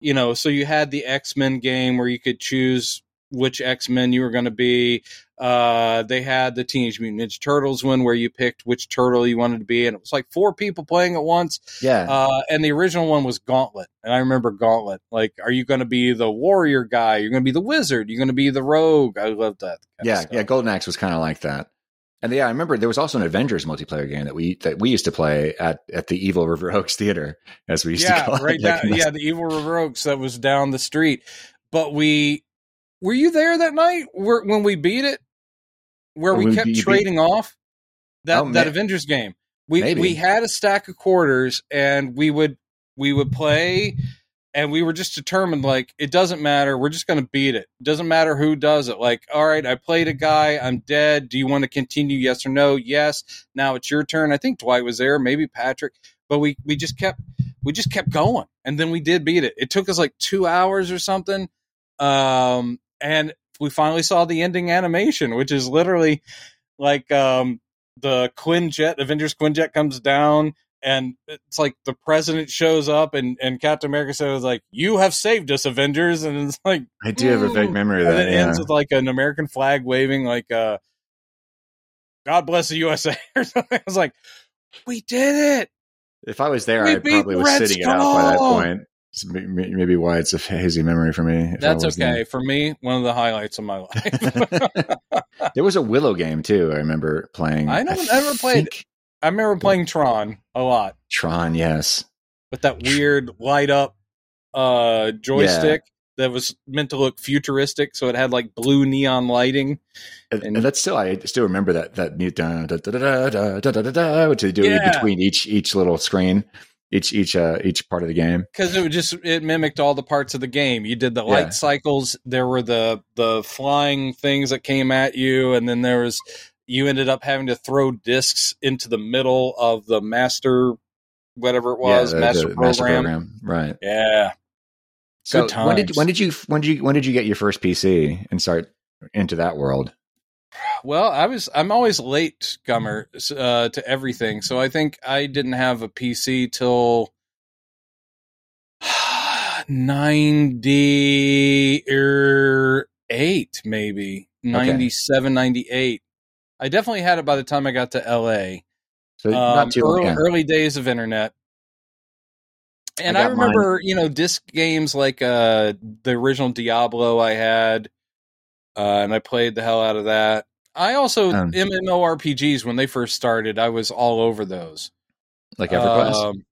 you know, so you had the X Men game where you could choose which X Men you were going to be. Uh, they had the Teenage Mutant Ninja Turtles one where you picked which turtle you wanted to be, and it was like four people playing at once. Yeah, Uh, and the original one was Gauntlet, and I remember Gauntlet. Like, are you going to be the warrior guy? You're going to be the wizard? You're going to be the rogue? I love that. yeah, yeah. Golden Axe was kind of like that. And yeah, I remember there was also an Avengers multiplayer game that we that we used to play at at the Evil River Oaks Theater, as we used to call right it. down, like yeah, the Evil River Oaks that was down the street. But we were you there that night? Where, when we beat it, where we kept beat- trading off that Oh, that. Avengers game. We Maybe. we had a stack of quarters and we would we would play and we were just determined like it doesn't matter. We're just going to beat it. it doesn't matter who does it. Like all right i played a guy. I'm dead. Do you want to continue? Yes or no? Yes. Now it's your turn. I think dwight was there maybe patrick. But we we just kept we just kept going. And then we did beat it. It took us like two hours or something. Um and we finally saw the ending animation which is literally like um the quinjet avengers quinjet comes down and it's like the president shows up and and captain america says like you have saved us avengers and it's like I do have a vague Mm. memory of that. it Yeah. ends with like an american flag waving like uh god bless the usa or something i was like we did it If I was there, We I probably was Red sitting it out by that point. So may- may- maybe why it's a hazy memory for me. that's okay for me one of the highlights of my life there was a Willow game too. I remember playing. I don't- I never played- i remember playing tron a lot Tron. Yes, with that weird light up uh joystick that was meant to look futuristic so it had like blue neon lighting and, And- that's still. I still remember that that new da da da da da da da da da to do Yeah. between each each little screen, each each uh each part of the game. because it would just it mimicked all the parts of the game you did the light Yeah. cycles there were the the flying things that came at you and then there was you ended up having to throw discs into the middle of the master whatever it was the- master, the program. right? yeah So Good when did when did you when did you when did you get your first PC and start into that world? Well, I was I'm always late comer uh, to everything, so I think I didn't have a PC till ninety eight, maybe 97, 98. I definitely had it by the time I got to LA. So Um, not too early, early days of internet. And I I, got mine- remember, you know, disc games like uh, the original Diablo I had, uh, and I played the hell out of that. I also Um, MMORPGs when they first started. I was all over those. like EverQuest. Um,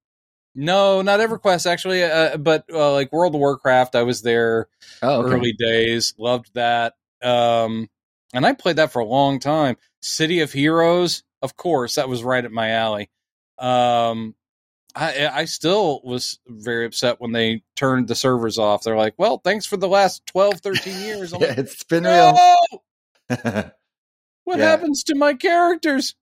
no, not EverQuest actually, uh, but uh, like World of Warcraft. I was there oh, okay. early days. Loved that. Um, and I played that for a long time. City of Heroes. of course, that was right at my alley. Um, I I still was very upset when they turned the servers off. They're like, "Well, thanks for the last 12, 13 years." Yeah, like, it's been real. What Yeah. happens to my characters?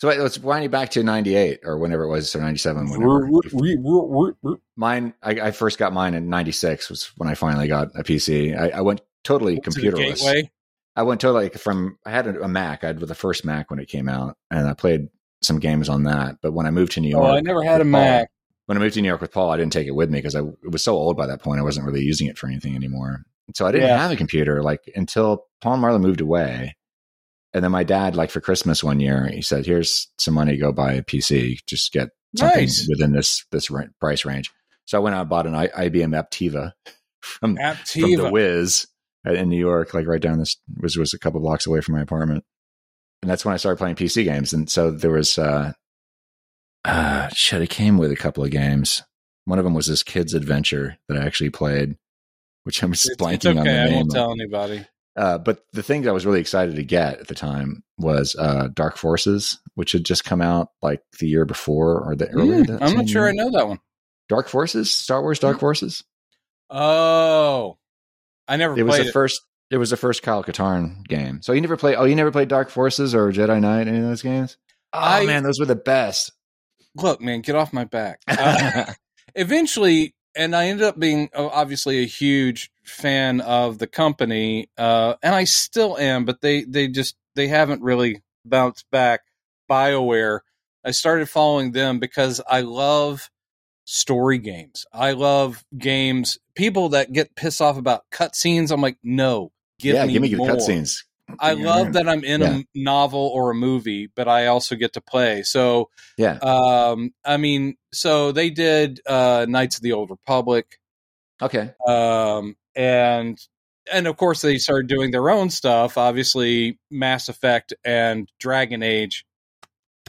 so wait, let's wind you back to '98 or whenever it was, or '97. Whenever mine, I, I first got mine in '96 was when I finally got a PC. I, I went totally To the computerless. gateway. I went totally from I had a, a Mac. I had the first Mac when it came out, and I played some games on that. But when I moved to New York, Oh, I never had a with Paul- Mac. When I moved to New York with Paul, I didn't take it with me because I it was so old by that point. I wasn't really using it for anything anymore. So I didn't Yeah. have a computer like until Paul and Marla moved away. And then my dad, like for Christmas one year, he said, "Here's some money. Go buy a PC. Just get something Nice. within this this price range." So I went out and bought an I, IBM Aptiva from from the Aptiva. Wiz uh, in New York, like right down this was was a couple blocks away from my apartment. And that's when I started playing PC games. And so there was uh uh shit, it came with a couple of games. One of them was this kid's adventure that I actually played, which I'm It's, it's blanking on the okay. I name. won't tell anybody. Uh, but the thing that I was really excited to get at the time was uh, Dark Forces, which had just come out like the year before or the earlier. Mm, I'm not sure I know that one. Dark Forces, Star Wars Dark Forces. Oh, I never It was the it. first. It was the first Kyle Katarn game. So you never played. Oh, you never played Dark Forces or Jedi Knight? Any of those games? Oh man, those were the best. Look, man, get off my back. Uh, eventually, and I ended up being uh, obviously a huge fan of the company, uh, and I still am, but they they just they haven't really bounced back. Bioware. I started following them because I love story games. I love games. People that get pissed off about cutscenes, I'm like, no, give yeah, me give me the more. cutscenes. I love that I'm in Yeah. a novel or a movie, but I also get to play. So Yeah, um, I mean, so they did uh, Knights of the Old Republic, okay. um, and and of course they started doing their own stuff. Obviously, Mass Effect and Dragon Age,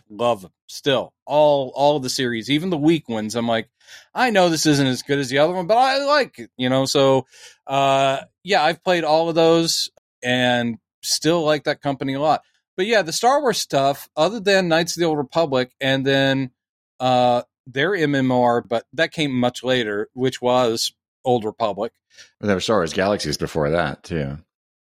love them still. All all the series, even the weak ones. I'm like, I know this isn't as good as the other one, but I like it. You know, so uh, yeah, I've played all of those and still like that company a lot. But yeah, the Star Wars stuff, other than Knights of the Old Republic, and then uh, their MMR, but that came much later, which was Old Republic. Well, there were Star Wars Galaxies before that too.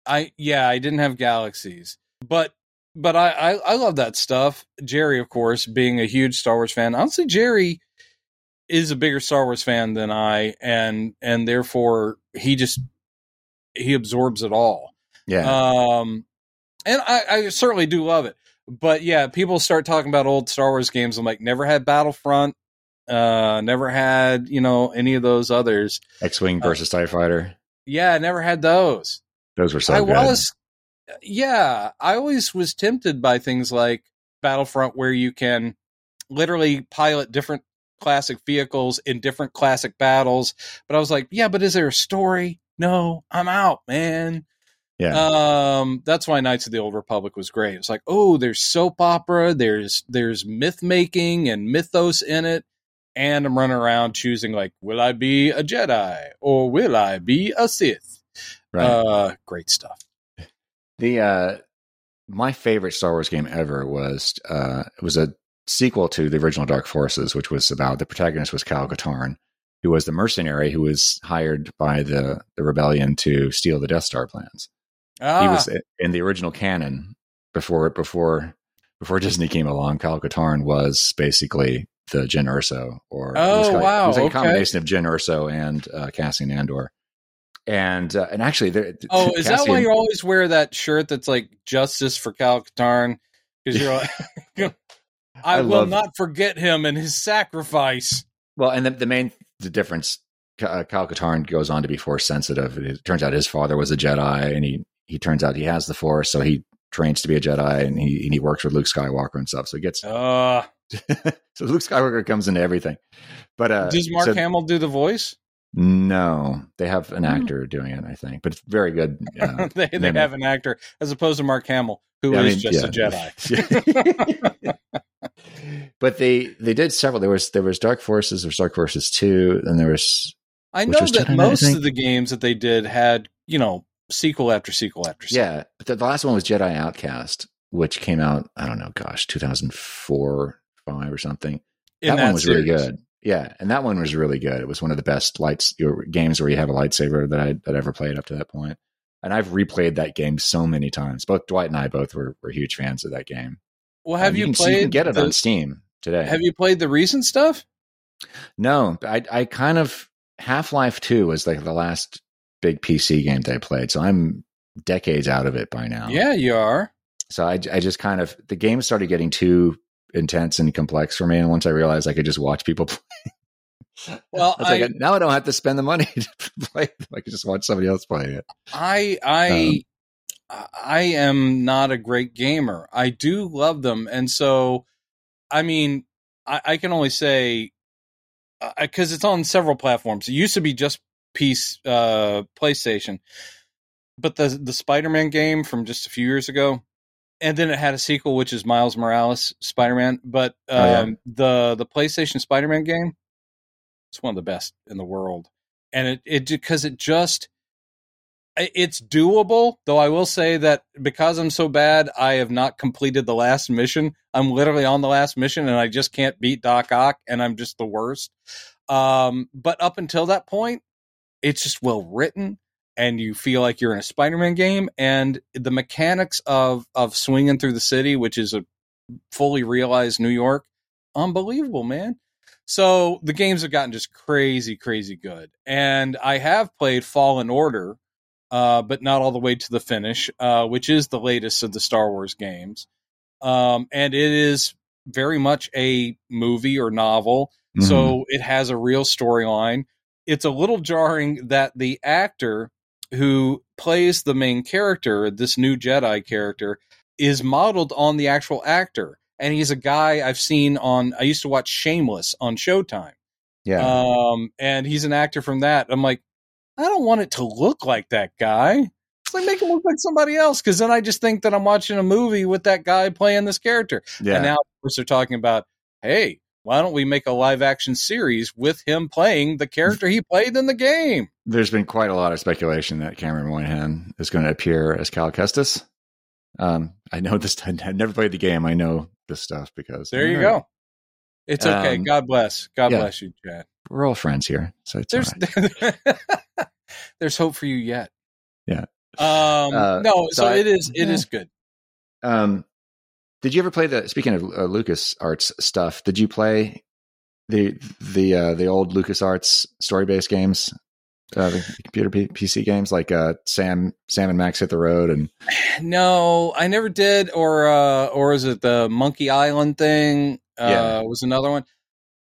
I yeah, I didn't have Galaxies, but but I, I I love that stuff. Jerry, of course, being a huge Star Wars fan, honestly, Jerry is a bigger Star Wars fan than I, and and therefore he just he absorbs it all. Yeah, Um, and I, I certainly do love it. But yeah, people start talking about old Star Wars games. I'm like, never had Battlefront, uh, never had you know any of those others. X-wing uh, versus Tie Fighter. Yeah, I never had those. Those were so I good. was, yeah, I always was tempted by things like Battlefront, where you can literally pilot different classic vehicles in different classic battles. But I was like, yeah, but is there a story? No, I'm out, man. yeah, Um, that's why Knights of the Old Republic was great. It's like, oh, there's soap opera, there's there's myth making and mythos in it, and I'm running around choosing like, will I be a Jedi or will I be a Sith? right. Uh, great stuff. The uh my favorite Star Wars game ever was uh it was a sequel to the original Dark Forces, which was about the protagonist was Cal Katarn, who was the mercenary who was hired by the the rebellion to steal the Death Star plans. Ah, He was in the original canon before before before Disney came along. Cal Katarn was basically the Jyn Erso, or it was Oh, like- wow, it was like okay. a combination of Jyn Erso and uh, Cassian Andor. And uh, and actually, there- oh, is that why you always wear that shirt that's like justice for Cal Katarn? Because you're like, I, I will love- not forget him and his sacrifice. Well, and the, the main the difference, uh, Cal Katarn goes on to be force sensitive. It turns out his father was a Jedi, and he he turns out he has the force, so he trains to be a Jedi, and he and he works with Luke Skywalker and stuff. So he gets Uh, so Luke Skywalker comes into everything. But uh, does Mark so- Hamill do the voice? No, they have an Hmm. actor doing it, I think, but it's very good. Uh, they they have an actor as opposed to Mark Hamill, who is I mean, just a. Jedi. but they they did several. There was there was Dark Forces, there was Dark Forces two, and there was I know was that Jedi Knight, I most think? of the games that they did had, you know, sequel after sequel after sequel. yeah. But the last one was Jedi Outcast, which came out I don't know, gosh, 2004, five or something. In that, one was really good. Yeah, and that one was really good. It was one of the best lights your games where you have a lightsaber that I that I ever played up to that point. And I've replayed that game so many times. Both Dwight and I both were, were huge fans of that game. Well, have Um, you, can, played? You can get it the, on Steam today. Have you played the recent stuff? No, I I kind of Half Life Two was like the last big PC game that I played, so I'm decades out of it by now. Yeah, you are. So I I just kind of the game started getting too intense and complex for me, and once I realized I could just watch people play, Well, I I, like, now I don't have to spend the money to play. I can just watch somebody else play it. I I Um, I am not a great gamer. I do love them, and so I mean, I, I can only say because it's on several platforms. It used to be just piece uh, PlayStation, but the the Spider Man game from just a few years ago, and then it had a sequel, which is Miles Morales Spider Man. But um, Oh, yeah. the the PlayStation Spider Man game, it's one of the best in the world, and it it because it just it's doable. Though I will say that because I'm so bad, I have not completed the last mission. I'm literally on the last mission, and I just can't beat Doc Ock, and I'm just the worst. Um, but up until that point, it's just well written and you feel like you're in a Spider-Man game and the mechanics of of swinging through the city which is a fully realized New York unbelievable man so the games have gotten just crazy crazy good and I have played Fallen Order uh, but not all the way to the finish uh, which is the latest of the Star Wars games um, and it is very much a movie or novel Mm-hmm. so it has a real storyline. It's a little jarring that the actor who plays the main character, this new Jedi character, is modeled on the actual actor. And he's a guy I've seen on, I used to watch Shameless on Showtime. yeah, Um, and he's an actor from that. I'm like, I don't want it to look like that guy. It's like make him look like somebody else, because then I just think that I'm watching a movie with that guy playing this character. yeah. And now, of course, they're talking about, hey, why don't we make a live action series with him playing the character he played in the game? There's been quite a lot of speculation that Cameron Monaghan is going to appear as Cal Kestis. Um, I know this. I've never played the game. I know this stuff because There you go. It's okay. Um, God bless. God yeah. bless you, Chad. We're all friends here, so it's There's right. there's hope for you yet. Yeah. Um. Uh, no. So, so I- it is. It yeah. is good. Um, did you ever play the? Speaking of uh, Lucas Arts stuff, did you play the the uh, the old Lucas Arts story based games, uh, the computer P- PC games like uh, Sam Sam and Max hit the road and No, I never did. Or uh, or is it the Monkey Island thing? Uh, Yeah. Was another one.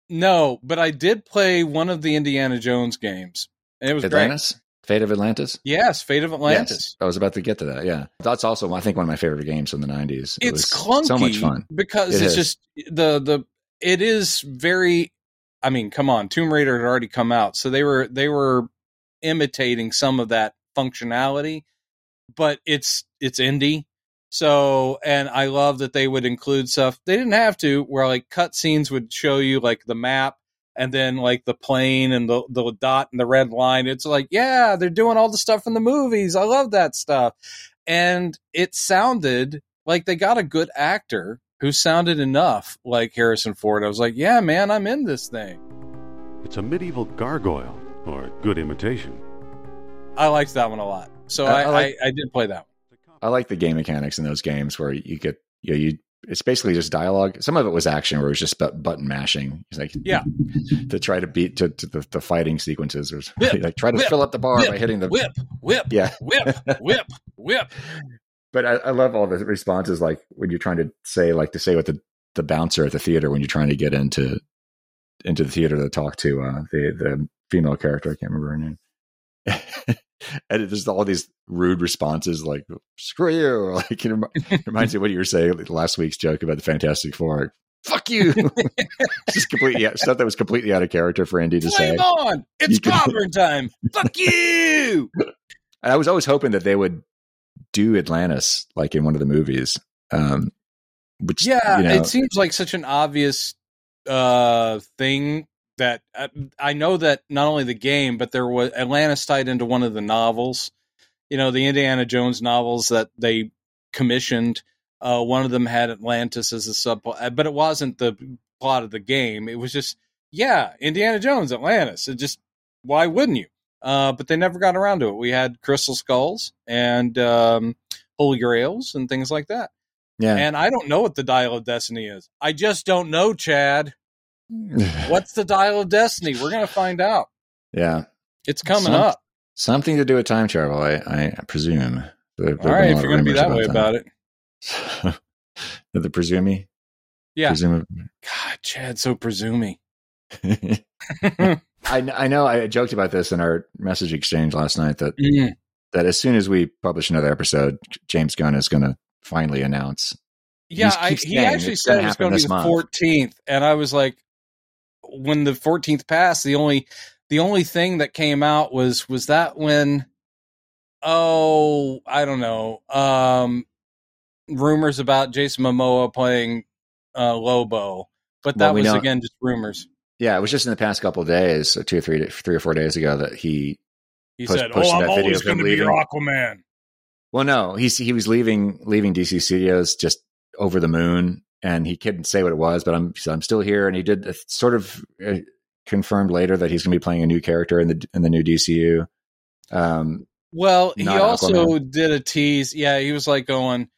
No, but I did play one of the Indiana Jones games, and it was great. Atlantis, Fate of Atlantis. Yes, Fate of Atlantis. Yes, I was about to get to that. Yeah, that's also I think one of my favorite games from the '90s. It It's was clunky, so much fun. because It it's is. just the the it is very. I mean, come on, Tomb Raider had already come out, so they were they were imitating some of that functionality, but it's it's indie. So, and I love that they would include stuff they didn't have to, where like cutscenes would show you like the map and then like the plane and the the dot and the red line. It's like, yeah, they're doing all the stuff from the movies. I love that stuff. And it sounded like they got a good actor who sounded enough like Harrison Ford. I was like, yeah, man, I'm in this thing. It's a medieval gargoyle, or a good imitation. I liked that one a lot. So I- I, I like- I, I did play that one. I like the game mechanics in those games where you get you know, you it's basically just dialogue. Some of it was action where it was just bu- button mashing. It's like Yeah. to try to beat to, to the, the fighting sequences or Whip, like try to whip, fill up the bar whip, by hitting the Whip, whip, yeah. whip, whip, whip. But I, I love all the responses like when you're trying to say like to say with the the bouncer at the theater when you're trying to get into into the theater to talk to uh, the the female character. I can't remember her name. and there's all these rude responses like "screw you," like it remi- reminds me of what you were saying like, last week's joke about the Fantastic Four. Fuck you! just completely stuff that was completely out of character for Andy to say. On! It's clobbering time. Fuck you! And I was always hoping that they would do Atlantis like in one of the movies. Um, which Yeah, you know, it seems like such an obvious uh thing that uh, I know that not only the game, but there was Atlantis tied into one of the novels. You know, the Indiana Jones novels that they commissioned. Uh, one of them had Atlantis as a subplot, but it wasn't the plot of the game. It was just, yeah, Indiana Jones, Atlantis. It just, why wouldn't you? Uh, but they never got around to it. We had Crystal Skulls and um, Holy Grails and things like that. Yeah. And I don't know what the Dial of Destiny is. I just don't know, Chad. What's the Dial of Destiny? We're going to find out. yeah. It's coming Some- up. Something to do with time travel, I, I presume. There- All right, if you're going to be that way about it. the presumey? Yeah. Presumably. God, Chad, so presuming. I, I know I joked about this in our message exchange last night that, Mm. that as soon as we publish another episode, James Gunn is going to finally announce. Yeah, I, he actually said it was going to be the month. 14th, and I was like, when the 14th passed, the only the only thing that came out was was that when, oh, I don't know, um, rumors about Jason Momoa playing uh, Lobo, but Well, that we was know- again just rumors. Yeah, it was just in the past couple of days, so two or three, three or four days ago, that he. He Push- said, "Oh, I'm always going to be your. Aquaman." Well, no, he's he was leaving leaving DC Studios just over the moon, and he couldn't say what it was, but I'm I'm still here, and he did uh, sort of uh, confirmed later that he's going to be playing a new character in the in the new DCU. Um, Well, he also did a tease. Yeah, he was like going,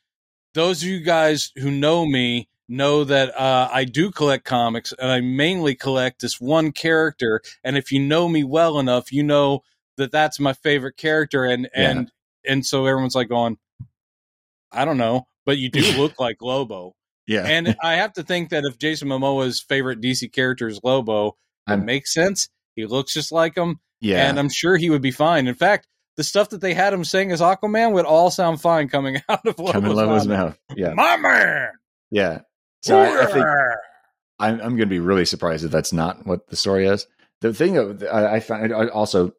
"Those of you guys who know me know that uh, I do collect comics, and I mainly collect this one character. And if you know me well enough, you know that that's my favorite character. And Yeah. and and so everyone's like going, I don't know, but you do look like Lobo. Yeah, And I have to think that if Jason Momoa's favorite DC character is Lobo, it I'm- makes sense. He looks just like him yeah, and I'm sure he would be fine. In fact, the stuff that they had him saying as Aquaman would all sound fine coming out of Lobo's, coming Lobo's mouth. Yeah, My man. yeah. So I, I think I'm, I'm going to be really surprised if that's not what the story is. The thing that I, I found I also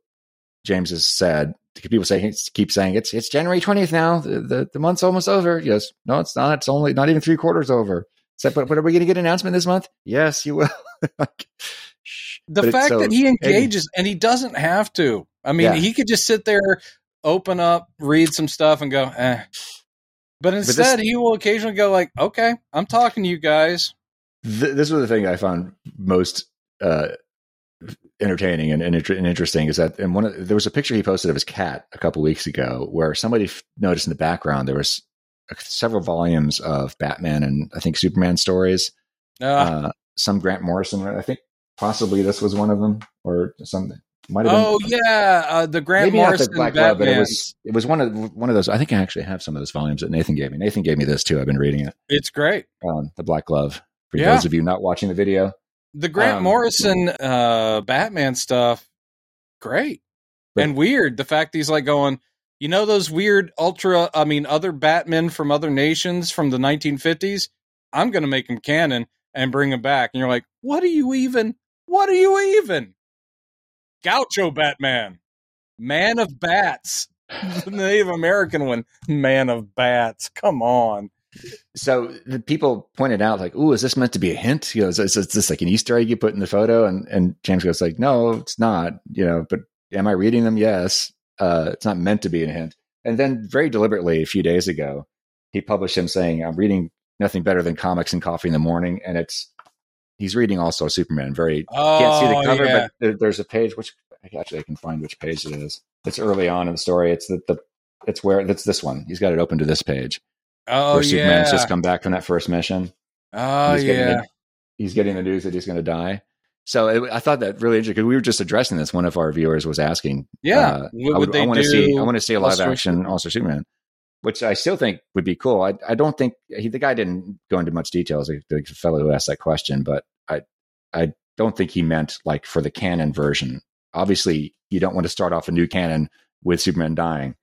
James has said people say keep saying it's it's January 20th now. The, the the month's almost over. Yes, no, it's not. It's only not even three quarters over. So, but, but are we going to get an announcement this month? Yes, you will. Like, the But fact so- that he engages and he doesn't have to. I mean, Yeah. he could just sit there, open up, read some stuff, and go, eh. But this- instead, he will occasionally go like, "Okay, I'm talking to you guys." Th- this was the thing I found most uh, entertaining and, and, and interesting is that in one of, there was a picture he posted of his cat a couple weeks ago where somebody f- noticed in the background there was several volumes of Batman and I think Superman stories. Uh, Uh, some Grant Morrison, I think possibly this was one of them or something. Might have been. oh yeah, uh, the Grant Maybe not the Morrison Black Glove, but it was it was one of one of those. I think I actually have some of those volumes that Nathan gave me. Nathan gave me this too. I've been reading it. It's great. Um, the Black Glove. For Yeah. those of you not watching the video, The Grant Um, Morrison uh, Batman stuff, great But- and weird. The fact he's like going, you know, those weird ultra, I mean, other Batmen from other nations from the 1950s. I'm going to make them canon and bring them back. And you're like, what are you even? What are you even? Gaucho Batman, Man of Bats, the Native American one, Man of Bats. Come on. So the people pointed out like, "Oh, is this meant to be a hint? He goes, is, is this like an Easter egg you put in the photo?" And and James goes like, "No, it's not. You know, but am I reading them? Yes. Uh, it's not meant to be a hint." And then very deliberately, a few days ago, he published him saying, "I'm reading nothing better than comics and coffee in the morning," and it's he's reading All Star Superman. Very Oh, can't see the cover, yeah. but there, there's a page which actually I can find which page it is. It's early on in the story. It's the, the it's where it's this one. He's got it open to this page oh, where Superman's yeah. just come back from that first mission. oh, he's getting yeah. the, he's getting the news that he's going to die. So it, I thought that really interesting because we were just addressing this. One of our viewers was asking, Yeah. uh, I, would I want to see, I want to see a live action? All Star Superman, which I still think would be cool. I, I don't think he, the guy didn't go into much details, like the fellow who asked that question, but I, I don't think he meant like for the canon version. Obviously, you don't want to start off a new canon with Superman dying.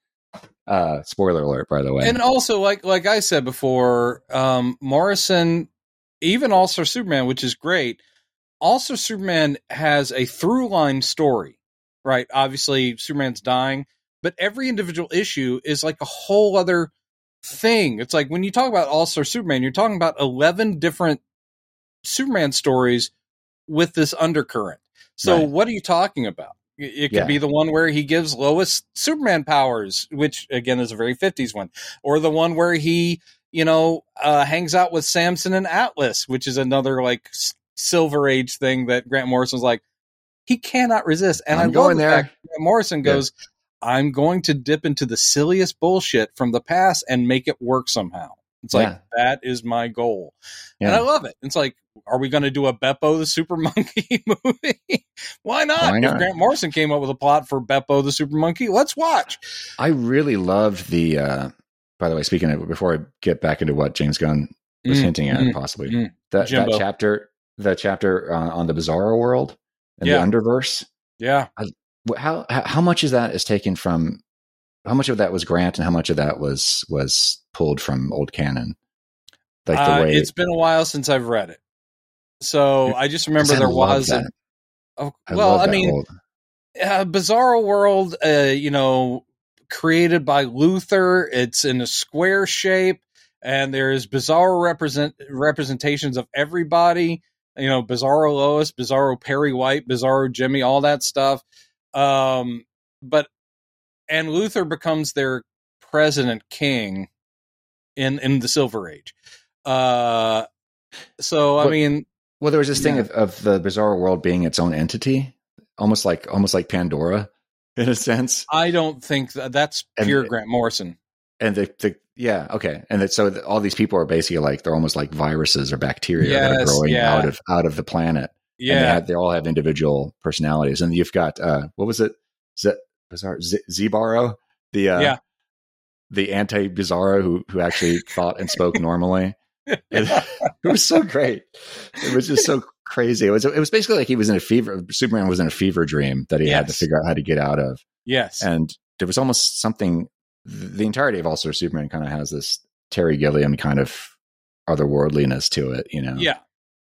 Uh, spoiler alert, by the way. And also, like like I said before, um, Morrison, even All Star Superman, which is great. Also, Superman has a through line story, right? Obviously, Superman's dying, but every individual issue is like a whole other thing. It's like when you talk about All Star Superman, you're talking about eleven different Superman stories with this undercurrent. So, Right. what are you talking about? It could Yeah. be the one where he gives Lois Superman powers, which again is a very 50s one, or the one where he you know, uh, hangs out with Samson and Atlas, which is another like s- Silver Age thing that Grant Morrison's like, he cannot resist. And I'm I love going the there. Grant Morrison Yeah. goes, I'm going to dip into the silliest bullshit from the past and make it work somehow. It's like Yeah. that is my goal, and I love it. It's like, are we going to do a Beppo the Super Monkey movie? Why not? Why If not? Grant Morrison came up with a plot for Beppo the Super Monkey, let's watch. I really loved the. Uh, by the way, speaking of before I get back into what James Gunn was Mm, hinting at, mm, possibly mm. that that chapter, the chapter uh, on the Bizarro world and Yeah. the Underverse. Yeah, How how how much is that is taken from? How much of that was Grant, and how much of that was was pulled from old canon? Like the Uh, way it's been a while since I've read it, so I just remember I there was. A, oh, I well, I mean, world. uh, Bizarro World, uh, you know, created by Luthor. It's in a square shape, and there's bizarro represent representations of everybody. You know, Bizarro Lois, Bizarro Perry White, Bizarro Jimmy, all that stuff. Um, but and Luthor becomes their president king in in the Silver Age. Uh, so I But- mean, Well, there was this thing of, of the bizarre world being its own entity, almost like almost like Pandora, in a sense. I don't think that that's And- pure Grant Morrison. And the, the yeah, okay, and that, so the, all these people are basically like they're almost like viruses or bacteria that are growing yeah. out of out of the planet. and they, Yeah, have, they all have individual personalities. And you've got uh, what was it? Bizarre Z- the uh, Yeah. the anti Bizarro who who actually thought and spoke normally. And it was so great. It was just so crazy. It was it was basically like he was in a fever. Superman was in a fever dream that he had to figure out how to get out of. yes. And there was almost something. The entirety of All Star Superman kind of has this Terry Gilliam kind of otherworldliness to it, you know yeah.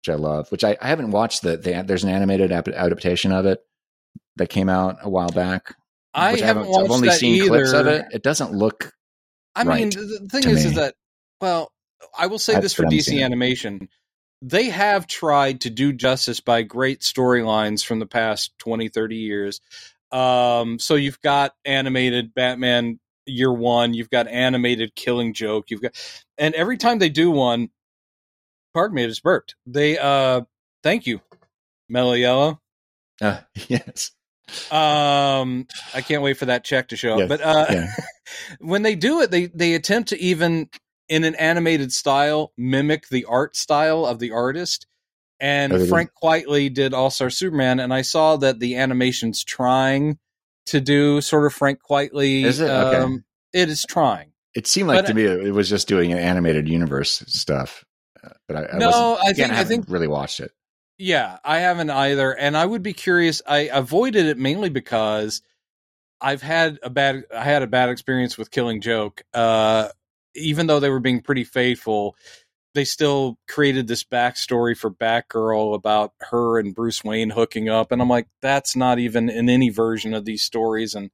which I love. Which I, I haven't watched. The, the there's an animated adaptation of it that came out a while back. I haven't watched I've only that seen either. clips of it. It doesn't look. I mean, right the the thing is, is that well, I will say That's this for DC animation. They have tried to do justice by great storylines from the past 20, 30 years. Um, so you've got animated Batman Year One, you've got animated Killing Joke, you've got, and every time they do one, pardon me, I just burped. They, uh, thank you, Mellow Yellow. Uh, yes. Um, I can't wait for that check to show up. Yes, But uh, yeah. when they do it, they they attempt to even in an animated style mimic the art style of the artist. And do. Frank Quitely did All Star Superman, and I saw that the animation's trying to do sort of Frank Quitely. Is it? Okay. Um, it is trying. It seemed like But- to me it was just doing an animated universe stuff, uh, but I, I No, I think- I haven't think- really watched it. Yeah, I haven't either, and I would be curious. I avoided it mainly because I've had a bad I had a bad experience with Killing Joke. Uh, even though they were being pretty faithful, they still created this backstory for Batgirl about her and Bruce Wayne hooking up, and I'm like, that's not even in any version of these stories, and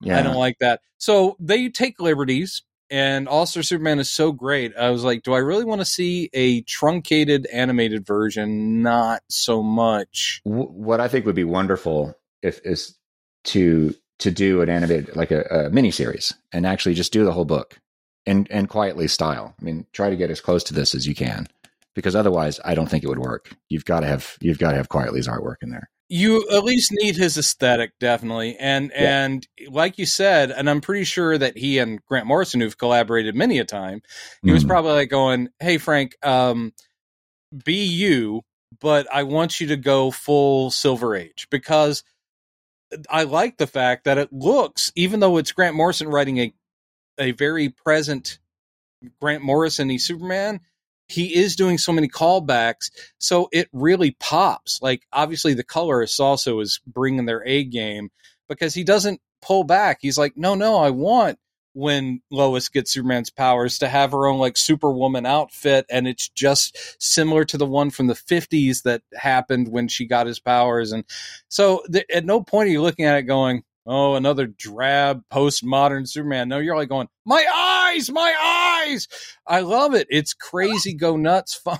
Yeah, I don't like that. So they take liberties, and Star Superman is so great. I was like, do I really want to see a truncated animated version? Not so much. What I think would be wonderful if is to to do an animated like a, a mini series and actually just do the whole book and and Quitely style. I mean, try to get as close to this as you can because otherwise, I don't think it would work. You've got to have you've got to have Quitely's artwork in there. You at least need his aesthetic, definitely, and Yeah. and like you said, and I'm pretty sure that he and Grant Morrison, who've collaborated many a time, he was Mm. probably like going, "Hey Frank, um, be you, but I want you to go full Silver Age because I like the fact that it looks, even though it's Grant Morrison writing a a very present Grant Morrison y Superman, he is doing so many callbacks, so it really pops. Like obviously the colorist also is bringing their A game because he doesn't pull back. He's like, no, no, I want when Lois gets Superman's powers to have her own like Superwoman outfit, and it's just similar to the one from the '50s that happened when she got his powers. And so, th- at no point are you looking at it going, "Oh, another drab postmodern Superman." No, you're like going, "My eyes, my eyes!" I love it. It's crazy, go nuts, fun.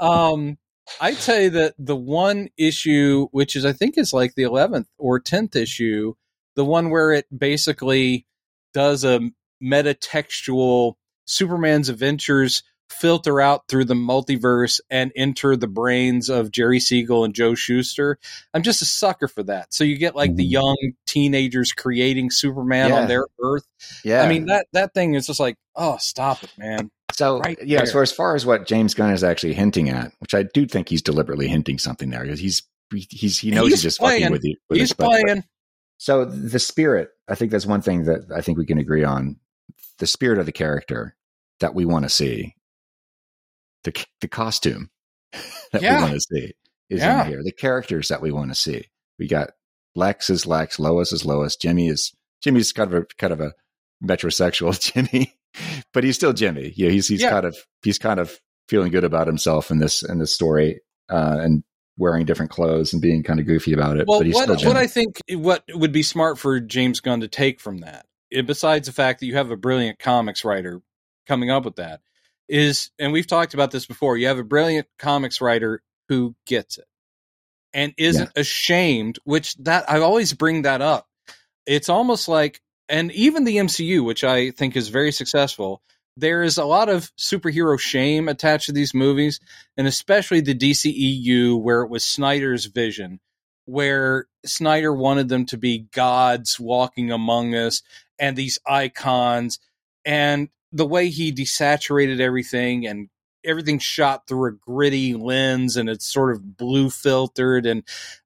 um, I tell you that the one issue, which is I think is like the 11th or 10th issue, the one where it basically does a metatextual Superman's adventures filter out through the multiverse and enter the brains of Jerry Siegel and Joe Shuster. I'm just a sucker for that. So you get like the Mhm. young teenagers creating Superman Yeah. on their Earth. Yeah. I mean that that thing is just like, oh, stop it, man. So right yeah, there. so as far as what James Gunn is actually hinting at, which I do think he's deliberately hinting something there because he's he's he knows He's he's, just playing. fucking with you. With He's it, but- but- playing. So the spirit, I think that's one thing that I think we can agree on. The spirit of the character that we want to see, the the costume that Yeah. we want to see is Yeah. in here. The characters that we want to see. We got Lex is Lex, Lois is Lois, Jimmy is Jimmy's kind of a kind of a metrosexual Jimmy, but he's still Jimmy. Yeah, he's he's Yeah. kind of he's kind of feeling good about himself in this in this story uh, and wearing different clothes and being kind of goofy about it. Well, but he's what still Jimmy. what I think what would be smart for James Gunn to take from that, eh, besides the fact that you have a brilliant comics writer coming up with that, is and we've talked about this before. You have a brilliant comics writer who gets it and isn't ashamed. Which that I always bring that up. It's almost like, and even the MCU, which I think is very successful. There is a lot of superhero shame attached to these movies, and especially the DCEU, where it was Snyder's vision where Snyder wanted them to be gods walking among us and these icons and the way he desaturated everything and everything shot through a gritty lens and it's sort of blue filtered and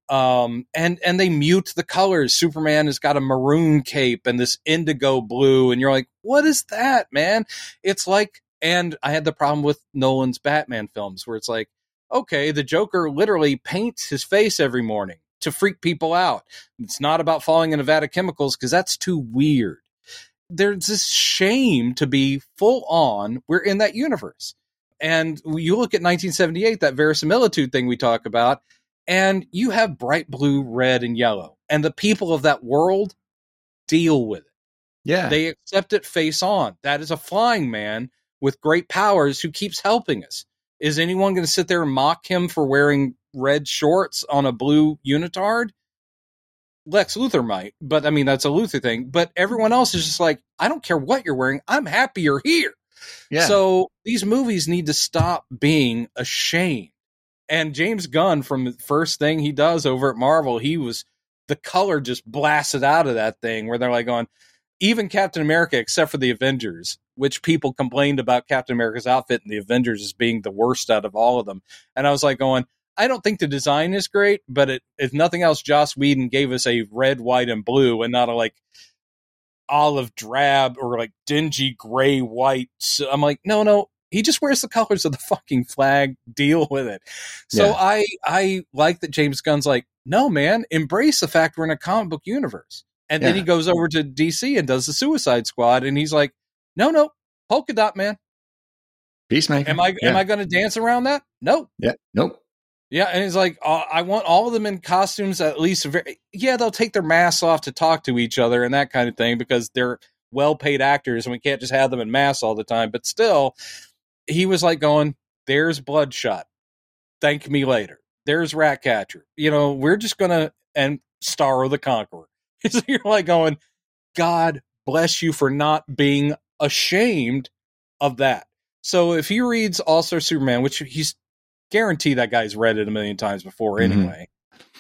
um and and they mute the colors. Superman has got a maroon cape and this indigo blue and you're like what is that man? It's like and i had the problem with nolan's batman films where it's like okay the joker literally paints his face every morning to freak people out. It's not about falling in a vat of chemicals because that's too weird there's this shame to be full on we're in that universe. And you look at 1978 that verisimilitude thing we talk about and you have bright blue red and yellow and the people of that world deal with it. Yeah, they accept it face on. That is a flying man with great powers who keeps helping us. Is anyone going to sit there and mock him for wearing red shorts on a blue unitard lex luthor might but i mean that's a luthor thing but everyone else is just like i don't care what you're wearing i'm happy you're here yeah. so these movies need to stop being ashamed. And James Gunn, from the first thing he does over at Marvel, he was the color just blasted out of that thing where they're like going, even Captain America, except for the Avengers, which people complained about Captain America's outfit and the Avengers as being the worst out of all of them. And I was like going, I don't think the design is great, but it, if nothing else, Joss Whedon gave us a red, white, and blue and not a like olive drab or like dingy gray white. So I'm like, no, no, he just wears the colors of the fucking flag. Deal with it. So Yeah. I I like that James Gunn's like, no, man, embrace the fact we're in a comic book universe. And then Yeah. he goes over to DC and does the Suicide Squad, and he's like, no, no, polka dot man. Peacemaker. Am I yeah. am I going to dance around that? No. Yeah. Nope. Yeah, and he's like, uh, I want all of them in costumes at least. Very, yeah, they'll take their masks off to talk to each other and that kind of thing because they're well-paid actors, and we can't just have them in masks all the time. But still, he was like going, "There's Bloodsport. Thank me later. There's Ratcatcher. You know, we're just gonna and Starro the Conqueror." so you're like going, "God bless you for not being ashamed of that." So if he reads All Star Superman, which he's guarantee that guy's read it a million times before Mhm. anyway.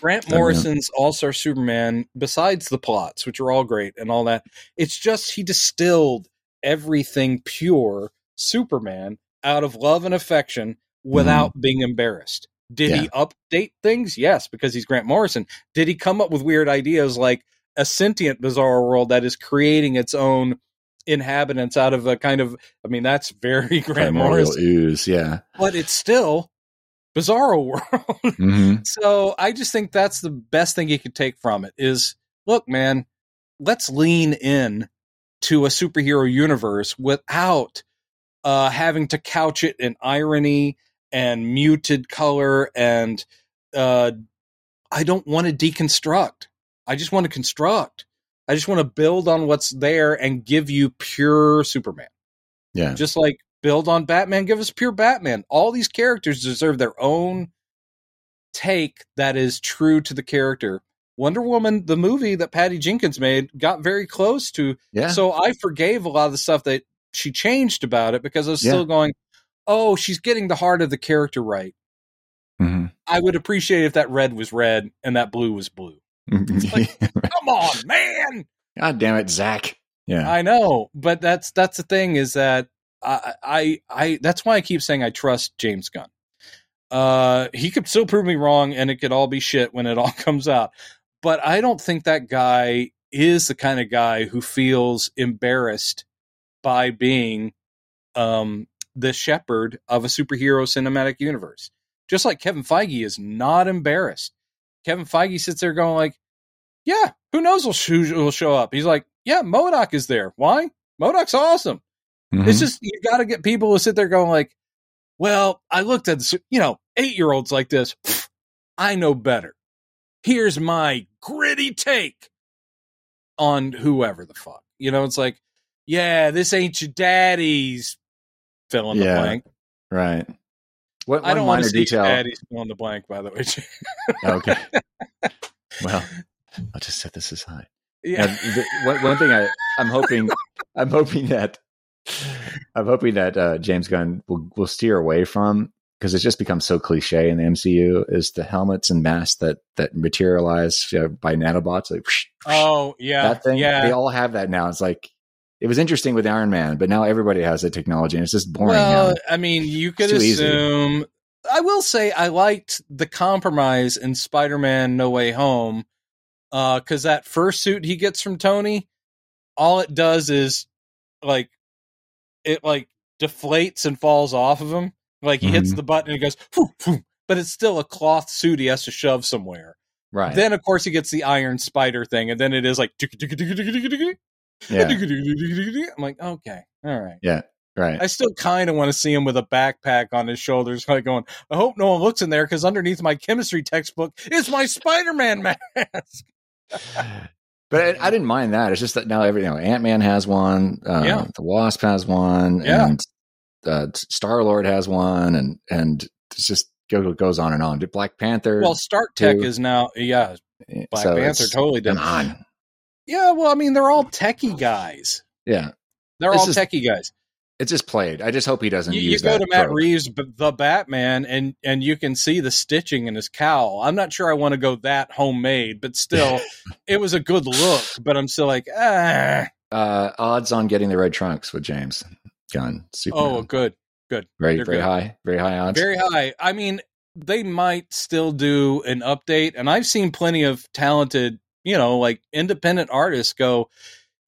Grant Oh, yeah. Morrison's All Star Superman, besides the plots, which are all great and all that, it's just he distilled everything pure Superman out of love and affection without being embarrassed. Did he update things? Yes, because he's Grant Morrison. Did he come up with weird ideas like a sentient bizarre world that is creating its own inhabitants out of a kind of I mean that's very Grant Primordial Morrison, ooze. Yeah. but it's still bizarro world. hmm So I just think that's the best thing you could take from it is look, man, let's lean in to a superhero universe without uh, having to couch it in irony and muted color and uh, I don't want to deconstruct. I just want to construct. I just want to build on what's there and give you pure Superman. Yeah. Just like build on Batman, give us pure Batman. All these characters deserve their own take that is true to the character. Wonder Woman, the movie that Patty Jenkins made, got very close to. Yeah. So I forgave a lot of the stuff that she changed about it because I was Yeah. still going, oh, she's getting the heart of the character right. Mhm. I would appreciate if that red was red and that blue was blue. Come on, man. God damn it, Zach. Yeah. I know, but that's that's the thing is that I I, I that's why I keep saying I trust James Gunn. Uh, he could still prove me wrong, and it could all be shit when it all comes out. But I don't think that guy is the kind of guy who feels embarrassed by being um, the shepherd of a superhero cinematic universe. Just like Kevin Feige is not embarrassed. Kevin Feige sits there going like, "Yeah, who knows who will show up?" He's like, "Yeah, MODOK is there. Why? MODOK's awesome." Mhm. It's just you got to get people to sit there going like, "Well, I looked at this, you know eight year olds like this. Pfft, I know better. Here's my gritty take on whoever the fuck. You know, it's like, yeah, this ain't your daddy's fill in the blank. right. What I don't want minor to see detail? daddy's fill in the blank. By the way, Okay. well, I'll just set this aside. yeah, Now, the, one, one thing I, I'm hoping, I'm hoping that, I'm hoping that uh, James Gunn will will steer away from because it's just become so cliche in the MCU is the helmets and masks that that materialize you know, by nanobots like whoosh, whoosh, oh yeah, that thing. yeah. They all have that now. It's like it was interesting with Iron Man, but now everybody has that technology, and it's just boring. Well, now. I mean, you could too easy. assume. I will say I liked the compromise in Spider-Man: No Way Home, because that first suit he gets from Tony, all it does is like it like deflates and falls off of him. Like he hits Mhm. the button and it goes, "Phew, phew," but it's still a cloth suit he has to shove somewhere. Right. Then of course he gets the Iron Spider thing, and then it is like. yeah. I'm like, okay, all right. Yeah. Right. I still kind of want to see him with a backpack on his shoulders, like going, I hope no one looks in there because underneath my chemistry textbook is my Spider Man mask. But I, I didn't mind that. It's just that now every you know Ant Man has one, uh, Yeah. the Wasp has one, Yeah. and uh, Star Lord has one, and and it's just go, goes on and on. Did Black Panther? Well, Stark Tech is now, yeah, Black so Panther totally did. on. Yeah, well, I mean, they're all techie guys. Yeah, They're This all is- techie guys. It's just played. I just hope he doesn't You, you go to Matt trope. Reeves, the Batman, and and you can see the stitching in his cowl. I'm not sure I want to go that homemade, but still, it was a good look. But I'm still like, ah, Uh, odds on getting the red trunks with James Gunn. Superman. oh, good, good. very they're very good. high, very high odds. Very high. I mean, they might still do an update, and I've seen plenty of talented, you know, like independent artists go.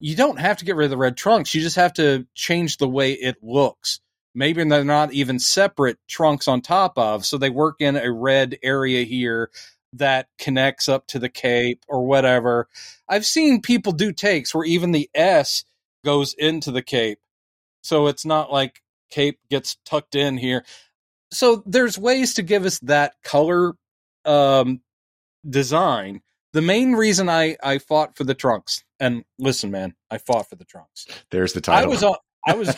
You don't have to get rid of the red trunks. You just have to change the way it looks. Maybe they're not even separate trunks on top of, so they work in a red area here that connects up to the cape or whatever. I've seen people do takes where even the S goes into the cape. So it's not like cape gets tucked in here. So there's ways to give us that color um, design. The main reason I, I fought for the trunks, and listen, man, I fought for the trunks. There's the title. I was on, I was,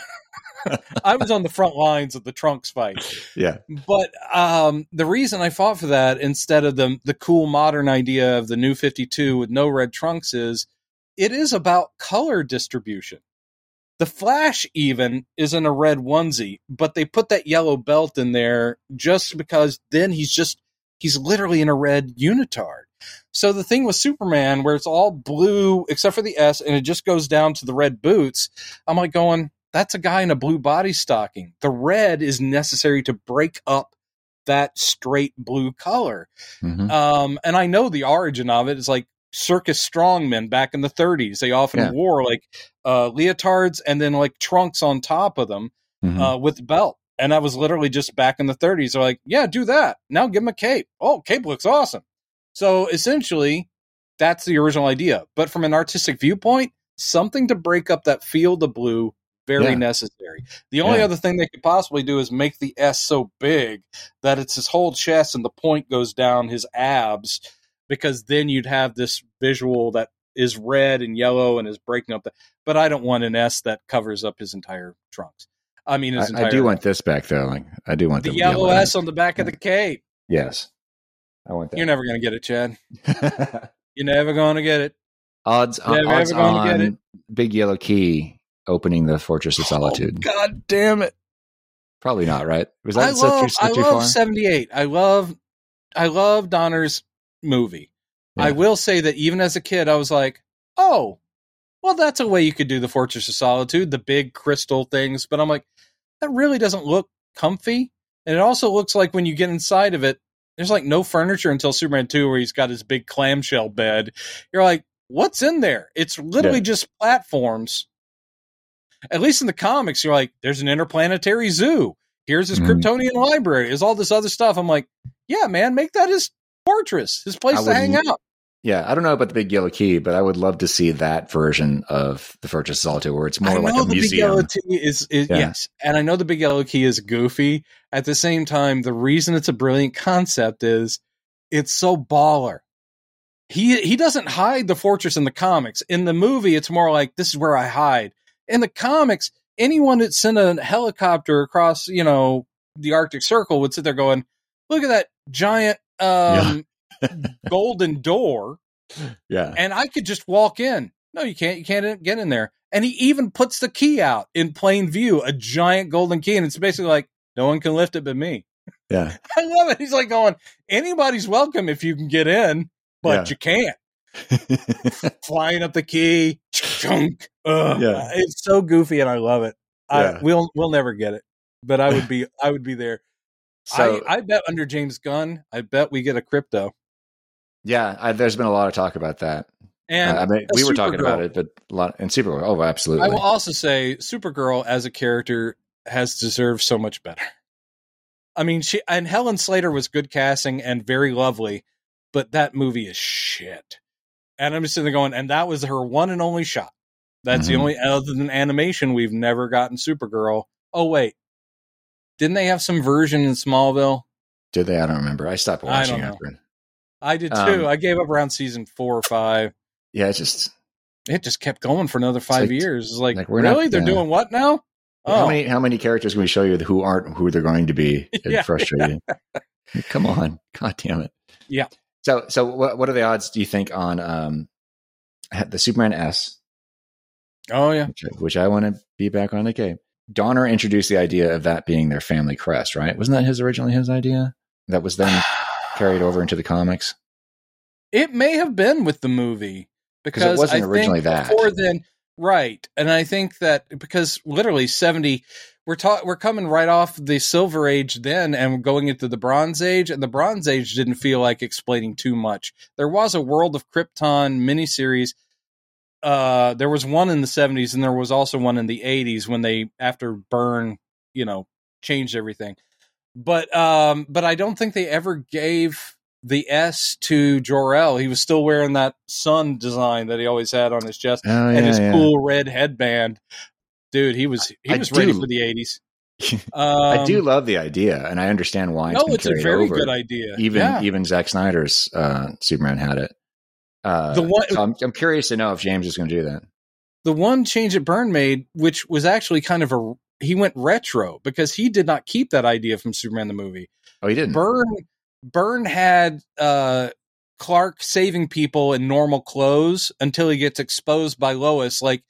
I was on the front lines of the trunks fight. yeah, But um, the reason I fought for that instead of the the cool modern idea of the new 52 with no red trunks is it is about color distribution. The Flash even is in a red onesie, but they put that yellow belt in there just because then he's just he's literally in a red unitard. So the thing with Superman where it's all blue except for the S and it just goes down to the red boots, I'm like going that's a guy in a blue body stocking. The red is necessary to break up that straight blue color. Mhm. Um, and I know the origin of it is like circus strongmen back in the 30s. They often Yeah. wore like uh, leotards and then like trunks on top of them Mhm. uh, with belt. And that was literally just back in the 30s. They're like, yeah, do that. Now give him a cape. Oh, cape looks awesome. So essentially, that's the original idea. But from an artistic viewpoint, something to break up that field of blue, very Yeah. necessary. The only Yeah. other thing they could possibly do is make the S so big that it's his whole chest and the point goes down his abs, because then you'd have this visual that is red and yellow and is breaking up the. But I don't want an S that covers up his entire trunks. I mean, his I, entire. I do want this back though. Like I do want the the, yellow S on the back of the cape. Yes, I want that. You're never going to get it, Chad. You're never going to get it. odds Never odds ever get on Big Yellow Key opening the Fortress of oh, Solitude? Oh, God damn it! Probably not, right? Was that I so love, too, so I love far? 78. I love, I love Donner's movie. I will say that even as a kid, I was like, oh, well, that's a way you could do the Fortress of Solitude, the big crystal things. But I'm like, that really doesn't look comfy. And it also looks like when you get inside of it, there's like no furniture until Superman 2, where he's got his big clamshell bed. You're like, what's in there? It's literally Yeah. just platforms. At least in the comics, you're like, there's an interplanetary zoo. Here's his Mhm. Kryptonian library. There's all this other stuff. I'm like, yeah, man, make that his fortress, his place I to hang out. Yeah, I don't know about the Big Yellow Key, but I would love to see that version of the Fortress of Solitude, where it's more I like know a the big yellow museum. key is, is Yeah. yes, and I know the big yellow key is goofy. At the same time, the reason it's a brilliant concept is it's so baller. He he doesn't hide the fortress in the comics. In the movie, it's more like this is where I hide. In the comics, anyone that sent a helicopter across, you know, the Arctic Circle would sit there going, "Look at that giant um, golden door." Yeah, and I could just walk in. No, you can't. You can't get in there. And he even puts the key out in plain view, a giant golden key, and it's basically like no one can lift it but me. yeah, I love it. He's like going, anybody's welcome if you can get in, but Yeah. you can't. Flying up the key, chunk. Ugh. Yeah. Uh, it's so goofy, and I love it. I Yeah. we'll we'll never get it, but I would be I would be there. so I, I bet under James Gunn, I bet we get a Krypto. Yeah, I, there's been a lot of talk about that. And Uh, I mean, we were talking about it, but a lot and Supergirl. Oh, absolutely. I will also say Supergirl as a character has deserved so much better. I mean, she and Helen Slater was good casting and very lovely, but that movie is shit. And I'm just sitting there going, and that was her one and only shot. That's the Mhm. only other than animation we've never gotten Supergirl. Oh wait, didn't they have some version in Smallville? Did they? I don't remember. I stopped I watching after. I did too. Um, I gave up around season four or five. Yeah, it's just It just kept going for another five like- years. It's like, like, we're not- really? They're yeah. doing what now? how Oh, many how many characters can we show you who aren't who they're going to be and Yeah, frustrate you? Come on, God damn it. Yeah. So so what what are the odds? Do you think on um the Superman S, oh yeah. which, I- which I want to be back on the game? Donner introduced the idea of that being their family crest, right? Wasn't that his originally his idea? That was then carried over into the comics. It may have been with the movie because it wasn't I originally that. Before then, right? And I think that because literally seventy, we're ta- we're coming right off the Silver Age then, and going into the Bronze Age, and the Bronze Age didn't feel like explaining too much. There was a World of Krypton miniseries. Uh, there was one in the seventies, and there was also one in the eighties when they after Byrne, you know, changed everything. But um, but I don't think they ever gave the S to Jor-El. He was still wearing that sun design that he always had on his chest Oh and yeah, his yeah. cool red headband. Dude, he was he I was ready do- for the eighties. Um, I do love the idea, and I understand why it's no, been it's a very over. good idea. Even yeah. even Zack Snyder's uh, Superman had it. Uh, The one- so I'm, I'm curious to know if James is going to do that. the one change that Byrne made, which was actually kind of a he went retro because he did not keep that idea from Superman the movie. Oh, he didn't. Byrne Byrne had uh, Clark saving people in normal clothes until he gets exposed by Lois. Like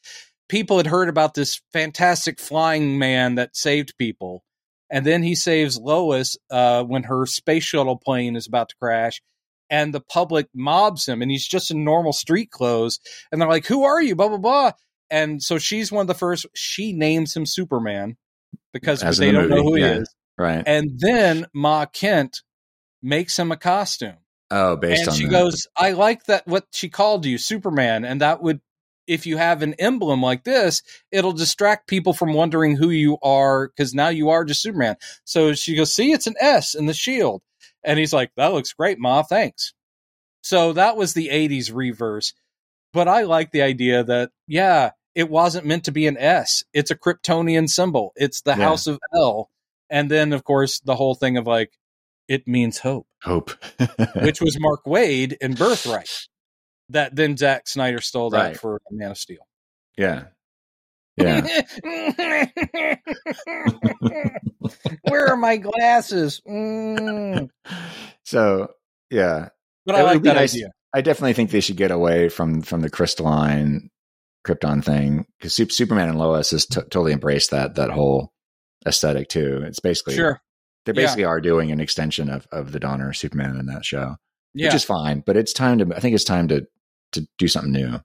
people had heard about this fantastic flying man that saved people, and then he saves Lois uh, when her space shuttle plane is about to crash. And the public mobs him, and he's just in normal street clothes. And they're like, "Who are you?" Blah blah blah. And so she's one of the first. She names him Superman because As they the don't know who yeah. he is right. and then Ma Kent makes him a costume. oh, based and on she that. goes, I like that what she called you, Superman, and that would if you have an emblem like this, it'll distract people from wondering who you are because now you are just Superman. So she goes, See, it's an S in the shield. And he's like, That looks great, Ma, thanks. So that was the 80s reverse. But I like the idea that, yeah, it wasn't meant to be an S. It's a Kryptonian symbol. It's the Yeah. House of L. And then, of course, the whole thing of like, it means hope, Hope. which was Mark Waid in Birthright. That then Zack Snyder stole that Right. for Man of Steel. yeah. Yeah. Where are my glasses? Mm. So yeah, But It I like that nice- idea. I definitely think they should get away from from the crystalline Krypton thing because Superman and Lois has t- totally embraced that that whole aesthetic too. It's basically Sure. they Yeah. basically are doing an extension of of the Donner Superman in that show, Yeah. which is fine. But it's time to I think it's time to to do something new.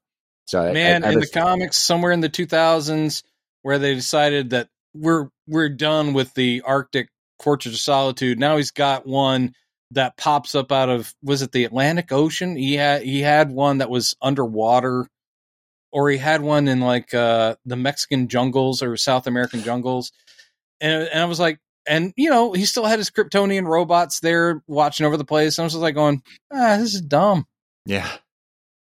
So Man, I, I in have the comics, somewhere in the 2000s, where they decided that we're we're done with the Arctic Fortress of Solitude. Now he's got one that pops up out of was it the Atlantic Ocean? He had he had one that was underwater, or he had one in like uh, the Mexican jungles or South American jungles, and and I was like. And you know he still had his Kryptonian robots there watching over the place. And I was just like going, ah, this is dumb. yeah,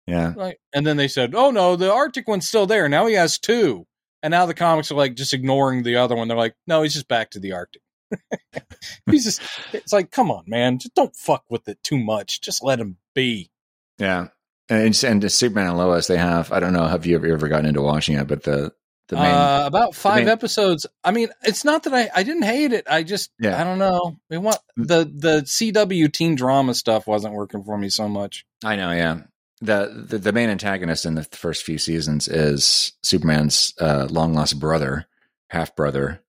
yeah. Like, and then they said, "Oh no, the Arctic one's still there. Now he has two. And now the comics are like just ignoring the other one. They're like, "No, he's just back to the Arctic." he's just. It's like, come on, man, just don't fuck with it too much. Just let him be. Yeah, and and Superman and Lois, they have. I don't know. Have you ever, ever gotten into watching it? But the the main, uh, about five main- episodes. I mean, it's not that I I didn't hate it. I just Yeah. I don't know. We want the the CW teen drama stuff wasn't working for me so much. I know. Yeah, the, the the main antagonist in the first few seasons is Superman's uh, long lost brother, half brother.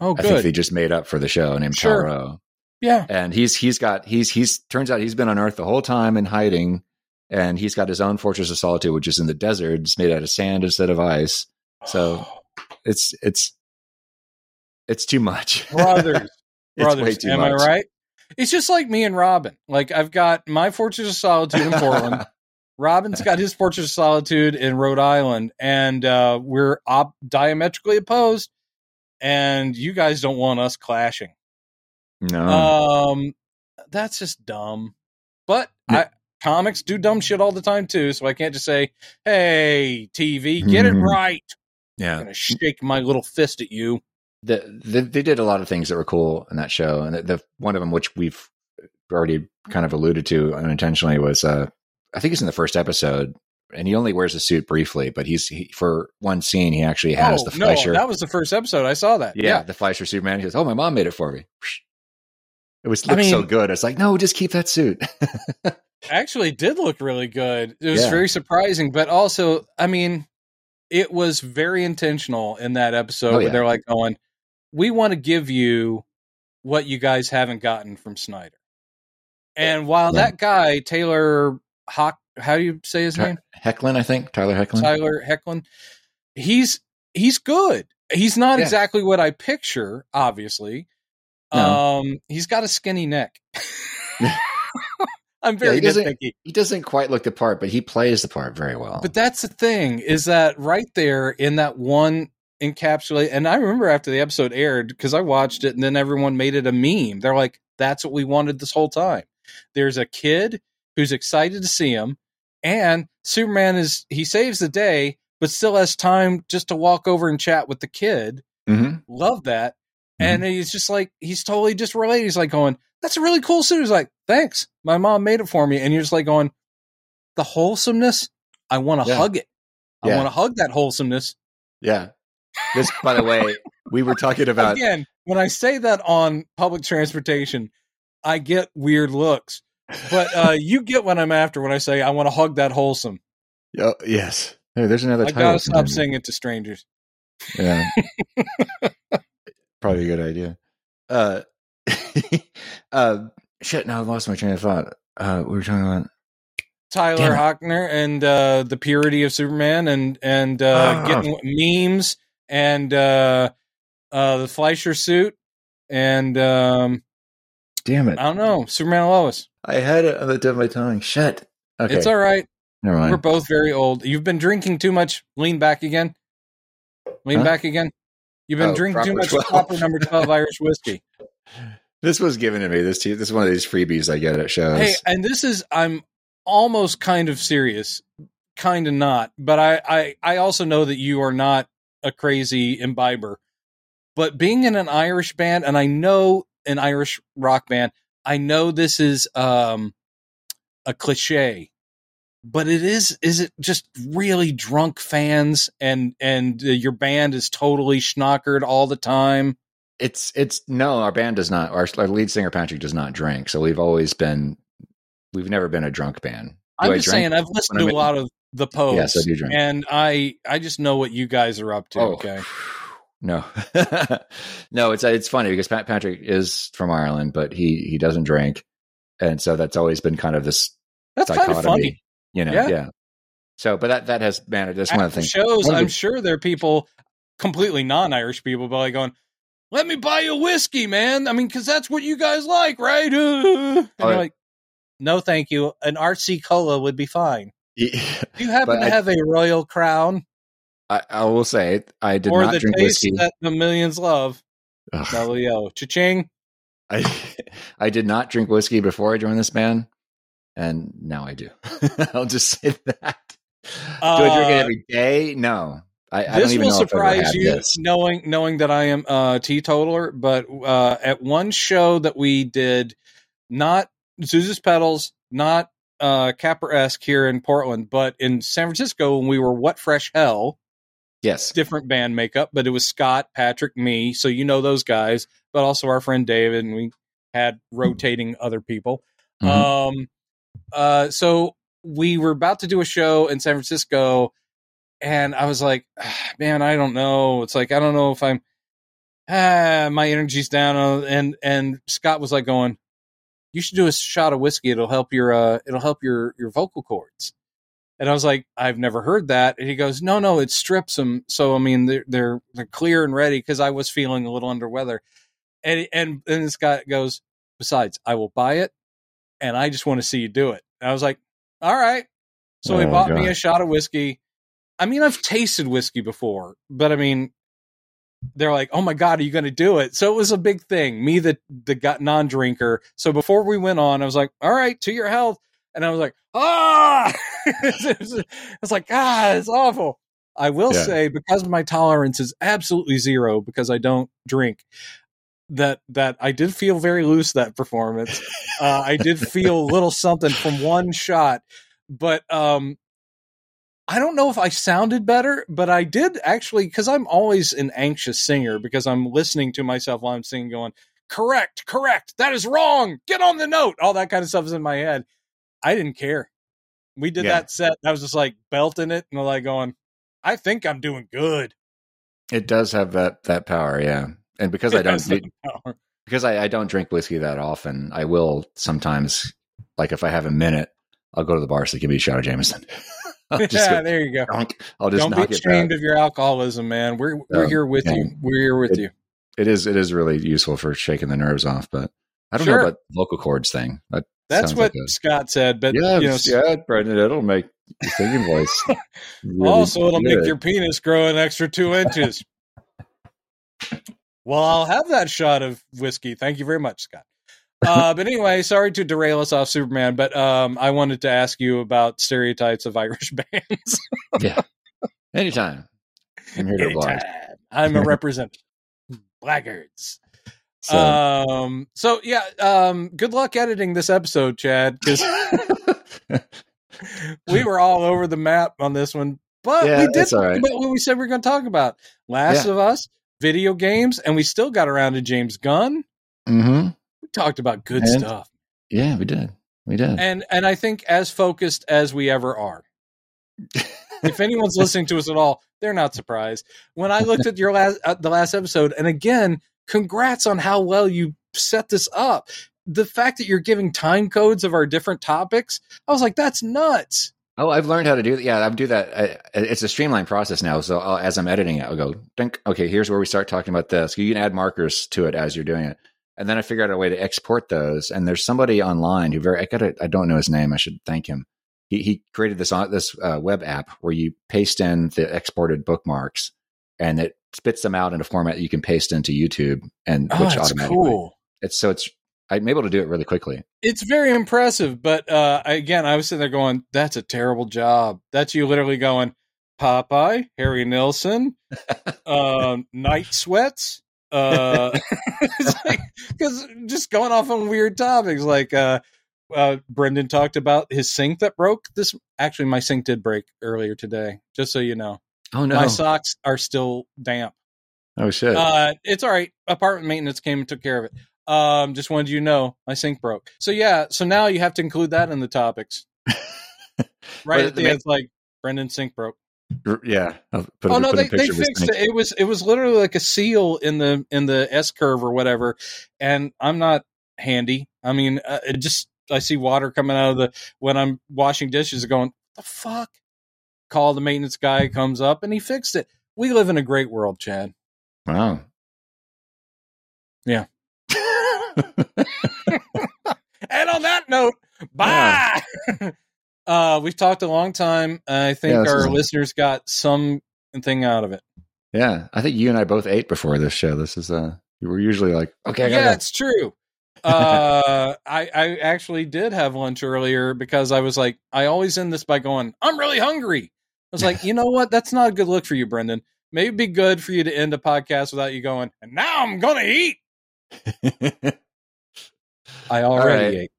Oh, good. I think they just made up for the show named Sure. Taro. Yeah. and he's he's got he's he's turns out he's been on Earth the whole time in hiding, and he's got his own fortress of solitude, which is in the desert. It's made out of sand instead of ice. So it's it's it's too much, brothers, It's way brothers. too Am much. I right? It's just like me and Robin. Like I've got my Fortress of Solitude in Portland. Robin's got his Fortress of Solitude in Rhode Island, and uh, we're op- diametrically opposed. And you guys don't want us clashing. no, Um, that's just dumb. But Yeah. I, comics do dumb shit all the time too, so I can't just say, "Hey, TV, get it Mhm. right." I'm yeah. gonna shake my little fist at you. The, the, they did a lot of things that were cool in that show, and the, the one of them, which we've already kind of alluded to unintentionally, was uh, I think it's in the first episode, and he only wears a suit briefly, but he's he, for one scene he actually has oh the no, Fleischer. that was the first episode. I saw that. yeah, the Fleischer Superman. He goes, "Oh, my mom made it for me." It was I looked so mean- good. It's like, no, just keep that suit. actually did look really good. It was Yeah. very surprising, but also, I mean, it was very intentional in that episode Oh, where they're like going, "We want to give you what you guys haven't gotten from Snyder." And while Yeah. that guy Taylor Hock, how do you say his name? Hoechlin, I think Tyler Hoechlin. Tyler Hoechlin. He's he's good. He's not Yeah. exactly what I picture, obviously. No. Um, he's got a skinny neck. I'm Yeah, very he doesn't- nitpicky. He doesn't quite look the part, but he plays the part very well. But that's the thing is that right there in that one encapsulate, and I remember after the episode aired because I watched it, and then everyone made it a meme. They're like, "That's what we wanted this whole time." There's a kid who's excited to see him, and Superman is he saves the day, but still has time just to walk over and chat with the kid. Mhm. Love that, and he's just like he's totally just related. He's like going, "That's a really cool suit." He's like, "Thanks, my mom made it for me," and you're just like going, "The wholesomeness." I want to Yeah. hug it. I Yeah. want to hug that wholesomeness. yeah. This, by the way, we were talking about. Again, when I say that on public transportation, I get weird looks. But uh, you get what I'm after when I say I want to hug that wholesome. Oh, yes. Hey, there's another time. I gotta stop saying it to strangers. Yeah. Probably a good idea. Uh, uh, shit. Now I lost my train of thought. Uh, we were talking about. Tyler. Hockner and uh, the purity of Superman and and uh, Ah. getting memes and uh, uh, the Fleischer suit and um, Damn it! I don't know Superman Lois. I had it on the tip of my tongue. Shit. Okay. It's all right. Never mind. We're both very old. You've been drinking too much. Lean back again. Lean Huh? back again. You've been Oh, drinking too much 12. proper number twelve Irish whiskey. This was given to me. This this is one of these freebies I get at shows. Hey, and this is I'm almost kind of serious, kind of not, but I, I I also know that you are not a crazy imbiber. But being in an Irish band, and I know an Irish rock band, I know this is um a cliche, but it is is it just really drunk fans and and uh, your band is totally schnockered all the time? It's it's no, our band does not. Our, our lead singer Patrick does not drink, so we've always been. We've never been a drunk band. I'm I just drink saying I've listened to a lot of the posts. Yes, I do drink. And I I just know what you guys are up to. Oh, Okay. No, no, it's it's funny because Pat Patrick is from Ireland, but he he doesn't drink, and so that's always been kind of this That's kind dichotomy, of funny. You know. Yeah. Yeah. So, but that that has man, that's one of the things. shows, I'm sure there are people, completely non-Irish people, but like going, "Let me buy you a whiskey, man." I mean, because that's what you guys like, right? Uh, Oh, like, "No, thank you. An RC cola would be fine." Do you happen to I- have a Royal Crown I, I will say I did not drink. or not the drink taste whiskey. that the millions love? Ugh. Mellow yellow, cha-ching. I I did not drink whiskey before I joined this band, and now I do. I'll just say that. do I drink it Uh, every day? No, I, I don't this even will know if I've ever surprise you this. knowing knowing that I am a teetotaler, but uh, at one show that we did, not Zuzu's Pedals, not uh, Capper esque here in Portland, but in San Francisco when we were What Fresh Hell, Yes, different band makeup, but it was Scott, Patrick, me, so you know those guys, but also our friend David, and we had rotating other people. Mhm. Um, uh, so we were about to do a show in San Francisco, and I was like, "Ah, man, I don't know. It's like I don't know if I'm. Ah, my energy's down, uh, and and Scott was like going, "You should do a shot of whiskey. It'll help your uh, it'll help your your vocal cords." And I was like, "I've never heard that." And he goes, "No, no, it strips them. So I mean, they're they're they're clear and ready." Because I was feeling a little under weather, and and and Scott goes, "Besides, I will buy it, and I just want to see you do it." And I was like, "All right." So he Oh, bought me a shot of whiskey. I mean, I've tasted whiskey before, but I mean, they're like, "Oh my god, are you going to do it?" So it was a big thing. Me, the the non-drinker. So before we went on, I was like, "All right, to your health," and I was like, "Ah!" it's like, "Ah, it's awful." I will Yeah. say, because my tolerance is absolutely zero, because I don't drink, that that I did feel very loose that performance. uh, I did feel a little something from one shot, but um, I don't know if I sounded better, but I did actually because I'm always an anxious singer because I'm listening to myself while I'm singing, going, "Correct, correct, that is wrong. Get on the note." All that kind of stuff is in my head. I didn't care. We did Yeah. that set. I was just like belting it and like going, "I think I'm doing good." it does have that that power, yeah. And because I don't because I, I don't drink whiskey that often, I will sometimes, like if I have a minute, I'll go to the bar. So give me a shot of Jameson. Yeah, go, there you go. "Donk." I'll just Don't be ashamed of your alcoholism, man. We're we're Um, here with yeah. you. We're here with It- you. It is it is really useful for shaking the nerves off, but I don't Sure. know about vocal cords thing. That That's what like a- Scott said, but yeah, you know, yeah, Brendan, it'll make your singing voice. really also it'll make your penis grow an extra two inches. well, I'll have that shot of whiskey. Thank you very much, Scott. Uh, but anyway, sorry to derail us off Superman, but um, I wanted to ask you about stereotypes of Irish bands. yeah. Anytime. I'm here to oblige. Anytime. I'm a representative. Blackguards. So, um. So yeah. Um. Good luck editing this episode, Chad, because we were all over the map on this one. But Yeah, we did talk right. about what we said we are going to talk about: Last Yeah. of Us, video games, and we still got around to James Gunn. Mm-hmm. We talked about good And- stuff, Yeah, we did. We did. and and I think as focused as we ever are. if anyone's listening to us at all, they're not surprised. When I looked at your last uh, the last episode, and again, congrats on how well you set this up. The fact that you're giving time codes of our different topics, I was like, that's nuts. Oh, I've learned how to do that. Yeah, I do that. I, it's a streamlined process now. So I'll, as I'm editing it, I'll go, Dink, okay, here's where we start talking about this. You can add markers to it as you're doing it. And then I figured out a way to export those. And there's somebody online who very, I got I don't know his name. I should thank him. He, he created this, on this uh, web app where you paste in the exported bookmarks and it spits them out in a format you can paste into YouTube and Oh, which that's automatically. cool. It's so it's, I'm able to do it really quickly. It's very impressive, but uh, again, I was sitting there going, "That's a terrible job." That's you literally going, Popeye, Harry Nilsson, um, night sweats, uh, because just going off on weird topics like uh, uh, Brendan talked about his sink that broke. This actually, my sink did break earlier today. Just so you know, Oh, no. my socks are still damp. oh, shit. Uh, it's all right. Apartment maintenance came and took care of it. Um, just wanted you to know my sink broke. So yeah, so now you have to include that in the topics. Right at the end, it's like Brendan sink broke. Yeah. I'll put a- oh no, they, they picture of his fixed it. It was it was literally like a seal in the in the S curve or whatever. And I'm not handy. I mean, uh, it just I see water coming out of the when I'm washing dishes, going the fuck. Call the maintenance guy, comes up and he fixed it. We live in a great world, Chad. Wow. Yeah. And on that note, bye. uh, we've talked a long time. I think Yeah, our is- listeners got something out of it. yeah. I think you and I both ate before this show. This is uh we were usually like, okay, I yeah, gotta it's true. Uh, I I actually did have lunch earlier because I was like, I always end this by going, I'm really hungry. I was like, you know what? That's not a good look for you, Brendan. Maybe it'd be good for you to end a podcast without you going, and now I'm gonna eat. I already right. ate.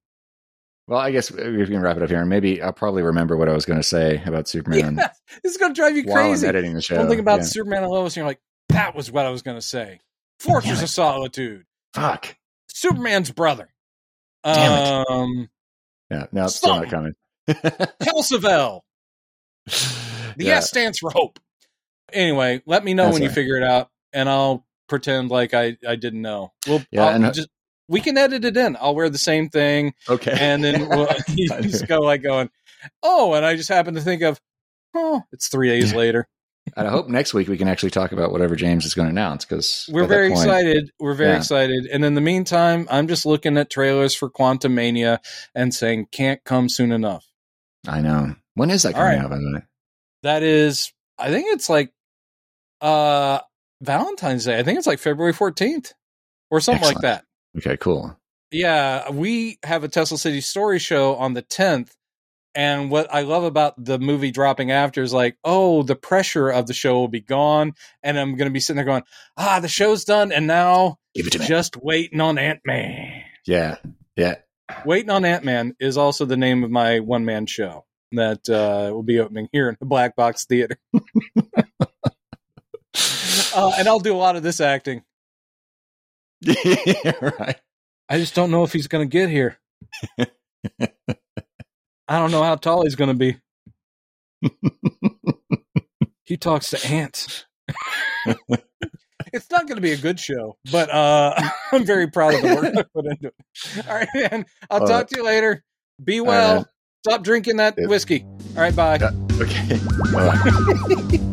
Well, I guess we can wrap it up here. And maybe I'll probably remember what I was going to say about Superman Yeah, this is gonna drive you while I'm crazy. editing the show. Something about Yeah. Superman and Lois, and you're like, that was what I was gonna say. Fortress of Solitude, Fuck. Superman's brother. Damn Um, Yeah, no, it's still not coming. Kelsevel. The Yeah. S stands for hope. Anyway, let me know That's when you figure it out, and I'll pretend like I, I didn't know. Well, Yeah, I'll and- just we can edit it in. I'll wear the same thing, Okay. and then we'll you just go like going, oh, and I just happen to think of, oh, it's three days later. and I hope next week we can actually talk about whatever James is going to announce because We're very excited. We're very Yeah. excited. And in the meantime, I'm just looking at trailers for Quantumania and saying can't come soon enough. I know. When is that coming right. out? By the way, That is, I think it's like uh Valentine's Day. I think it's like February 14th or something like that. Okay, cool. Yeah, we have a Tesla City Story show on the 10th. And what I love about the movie dropping after is like, oh, the pressure of the show will be gone. And I'm going to be sitting there going, ah, the show's done. And now to me. just waiting on Ant Man. yeah, yeah. Waiting on Ant Man is also the name of my one man show that uh, will be opening here in the Black Box Theater. uh, and I'll do a lot of this acting. right. I just don't know if he's going to get here. I don't know how tall he's going to be. he talks to ants. it's not going to be a good show, but uh, I'm very proud of the work I put into it. All right, man. I'll All talk right. to you later. Be well. Stop drinking that whiskey. All right, bye. Okay. Bye.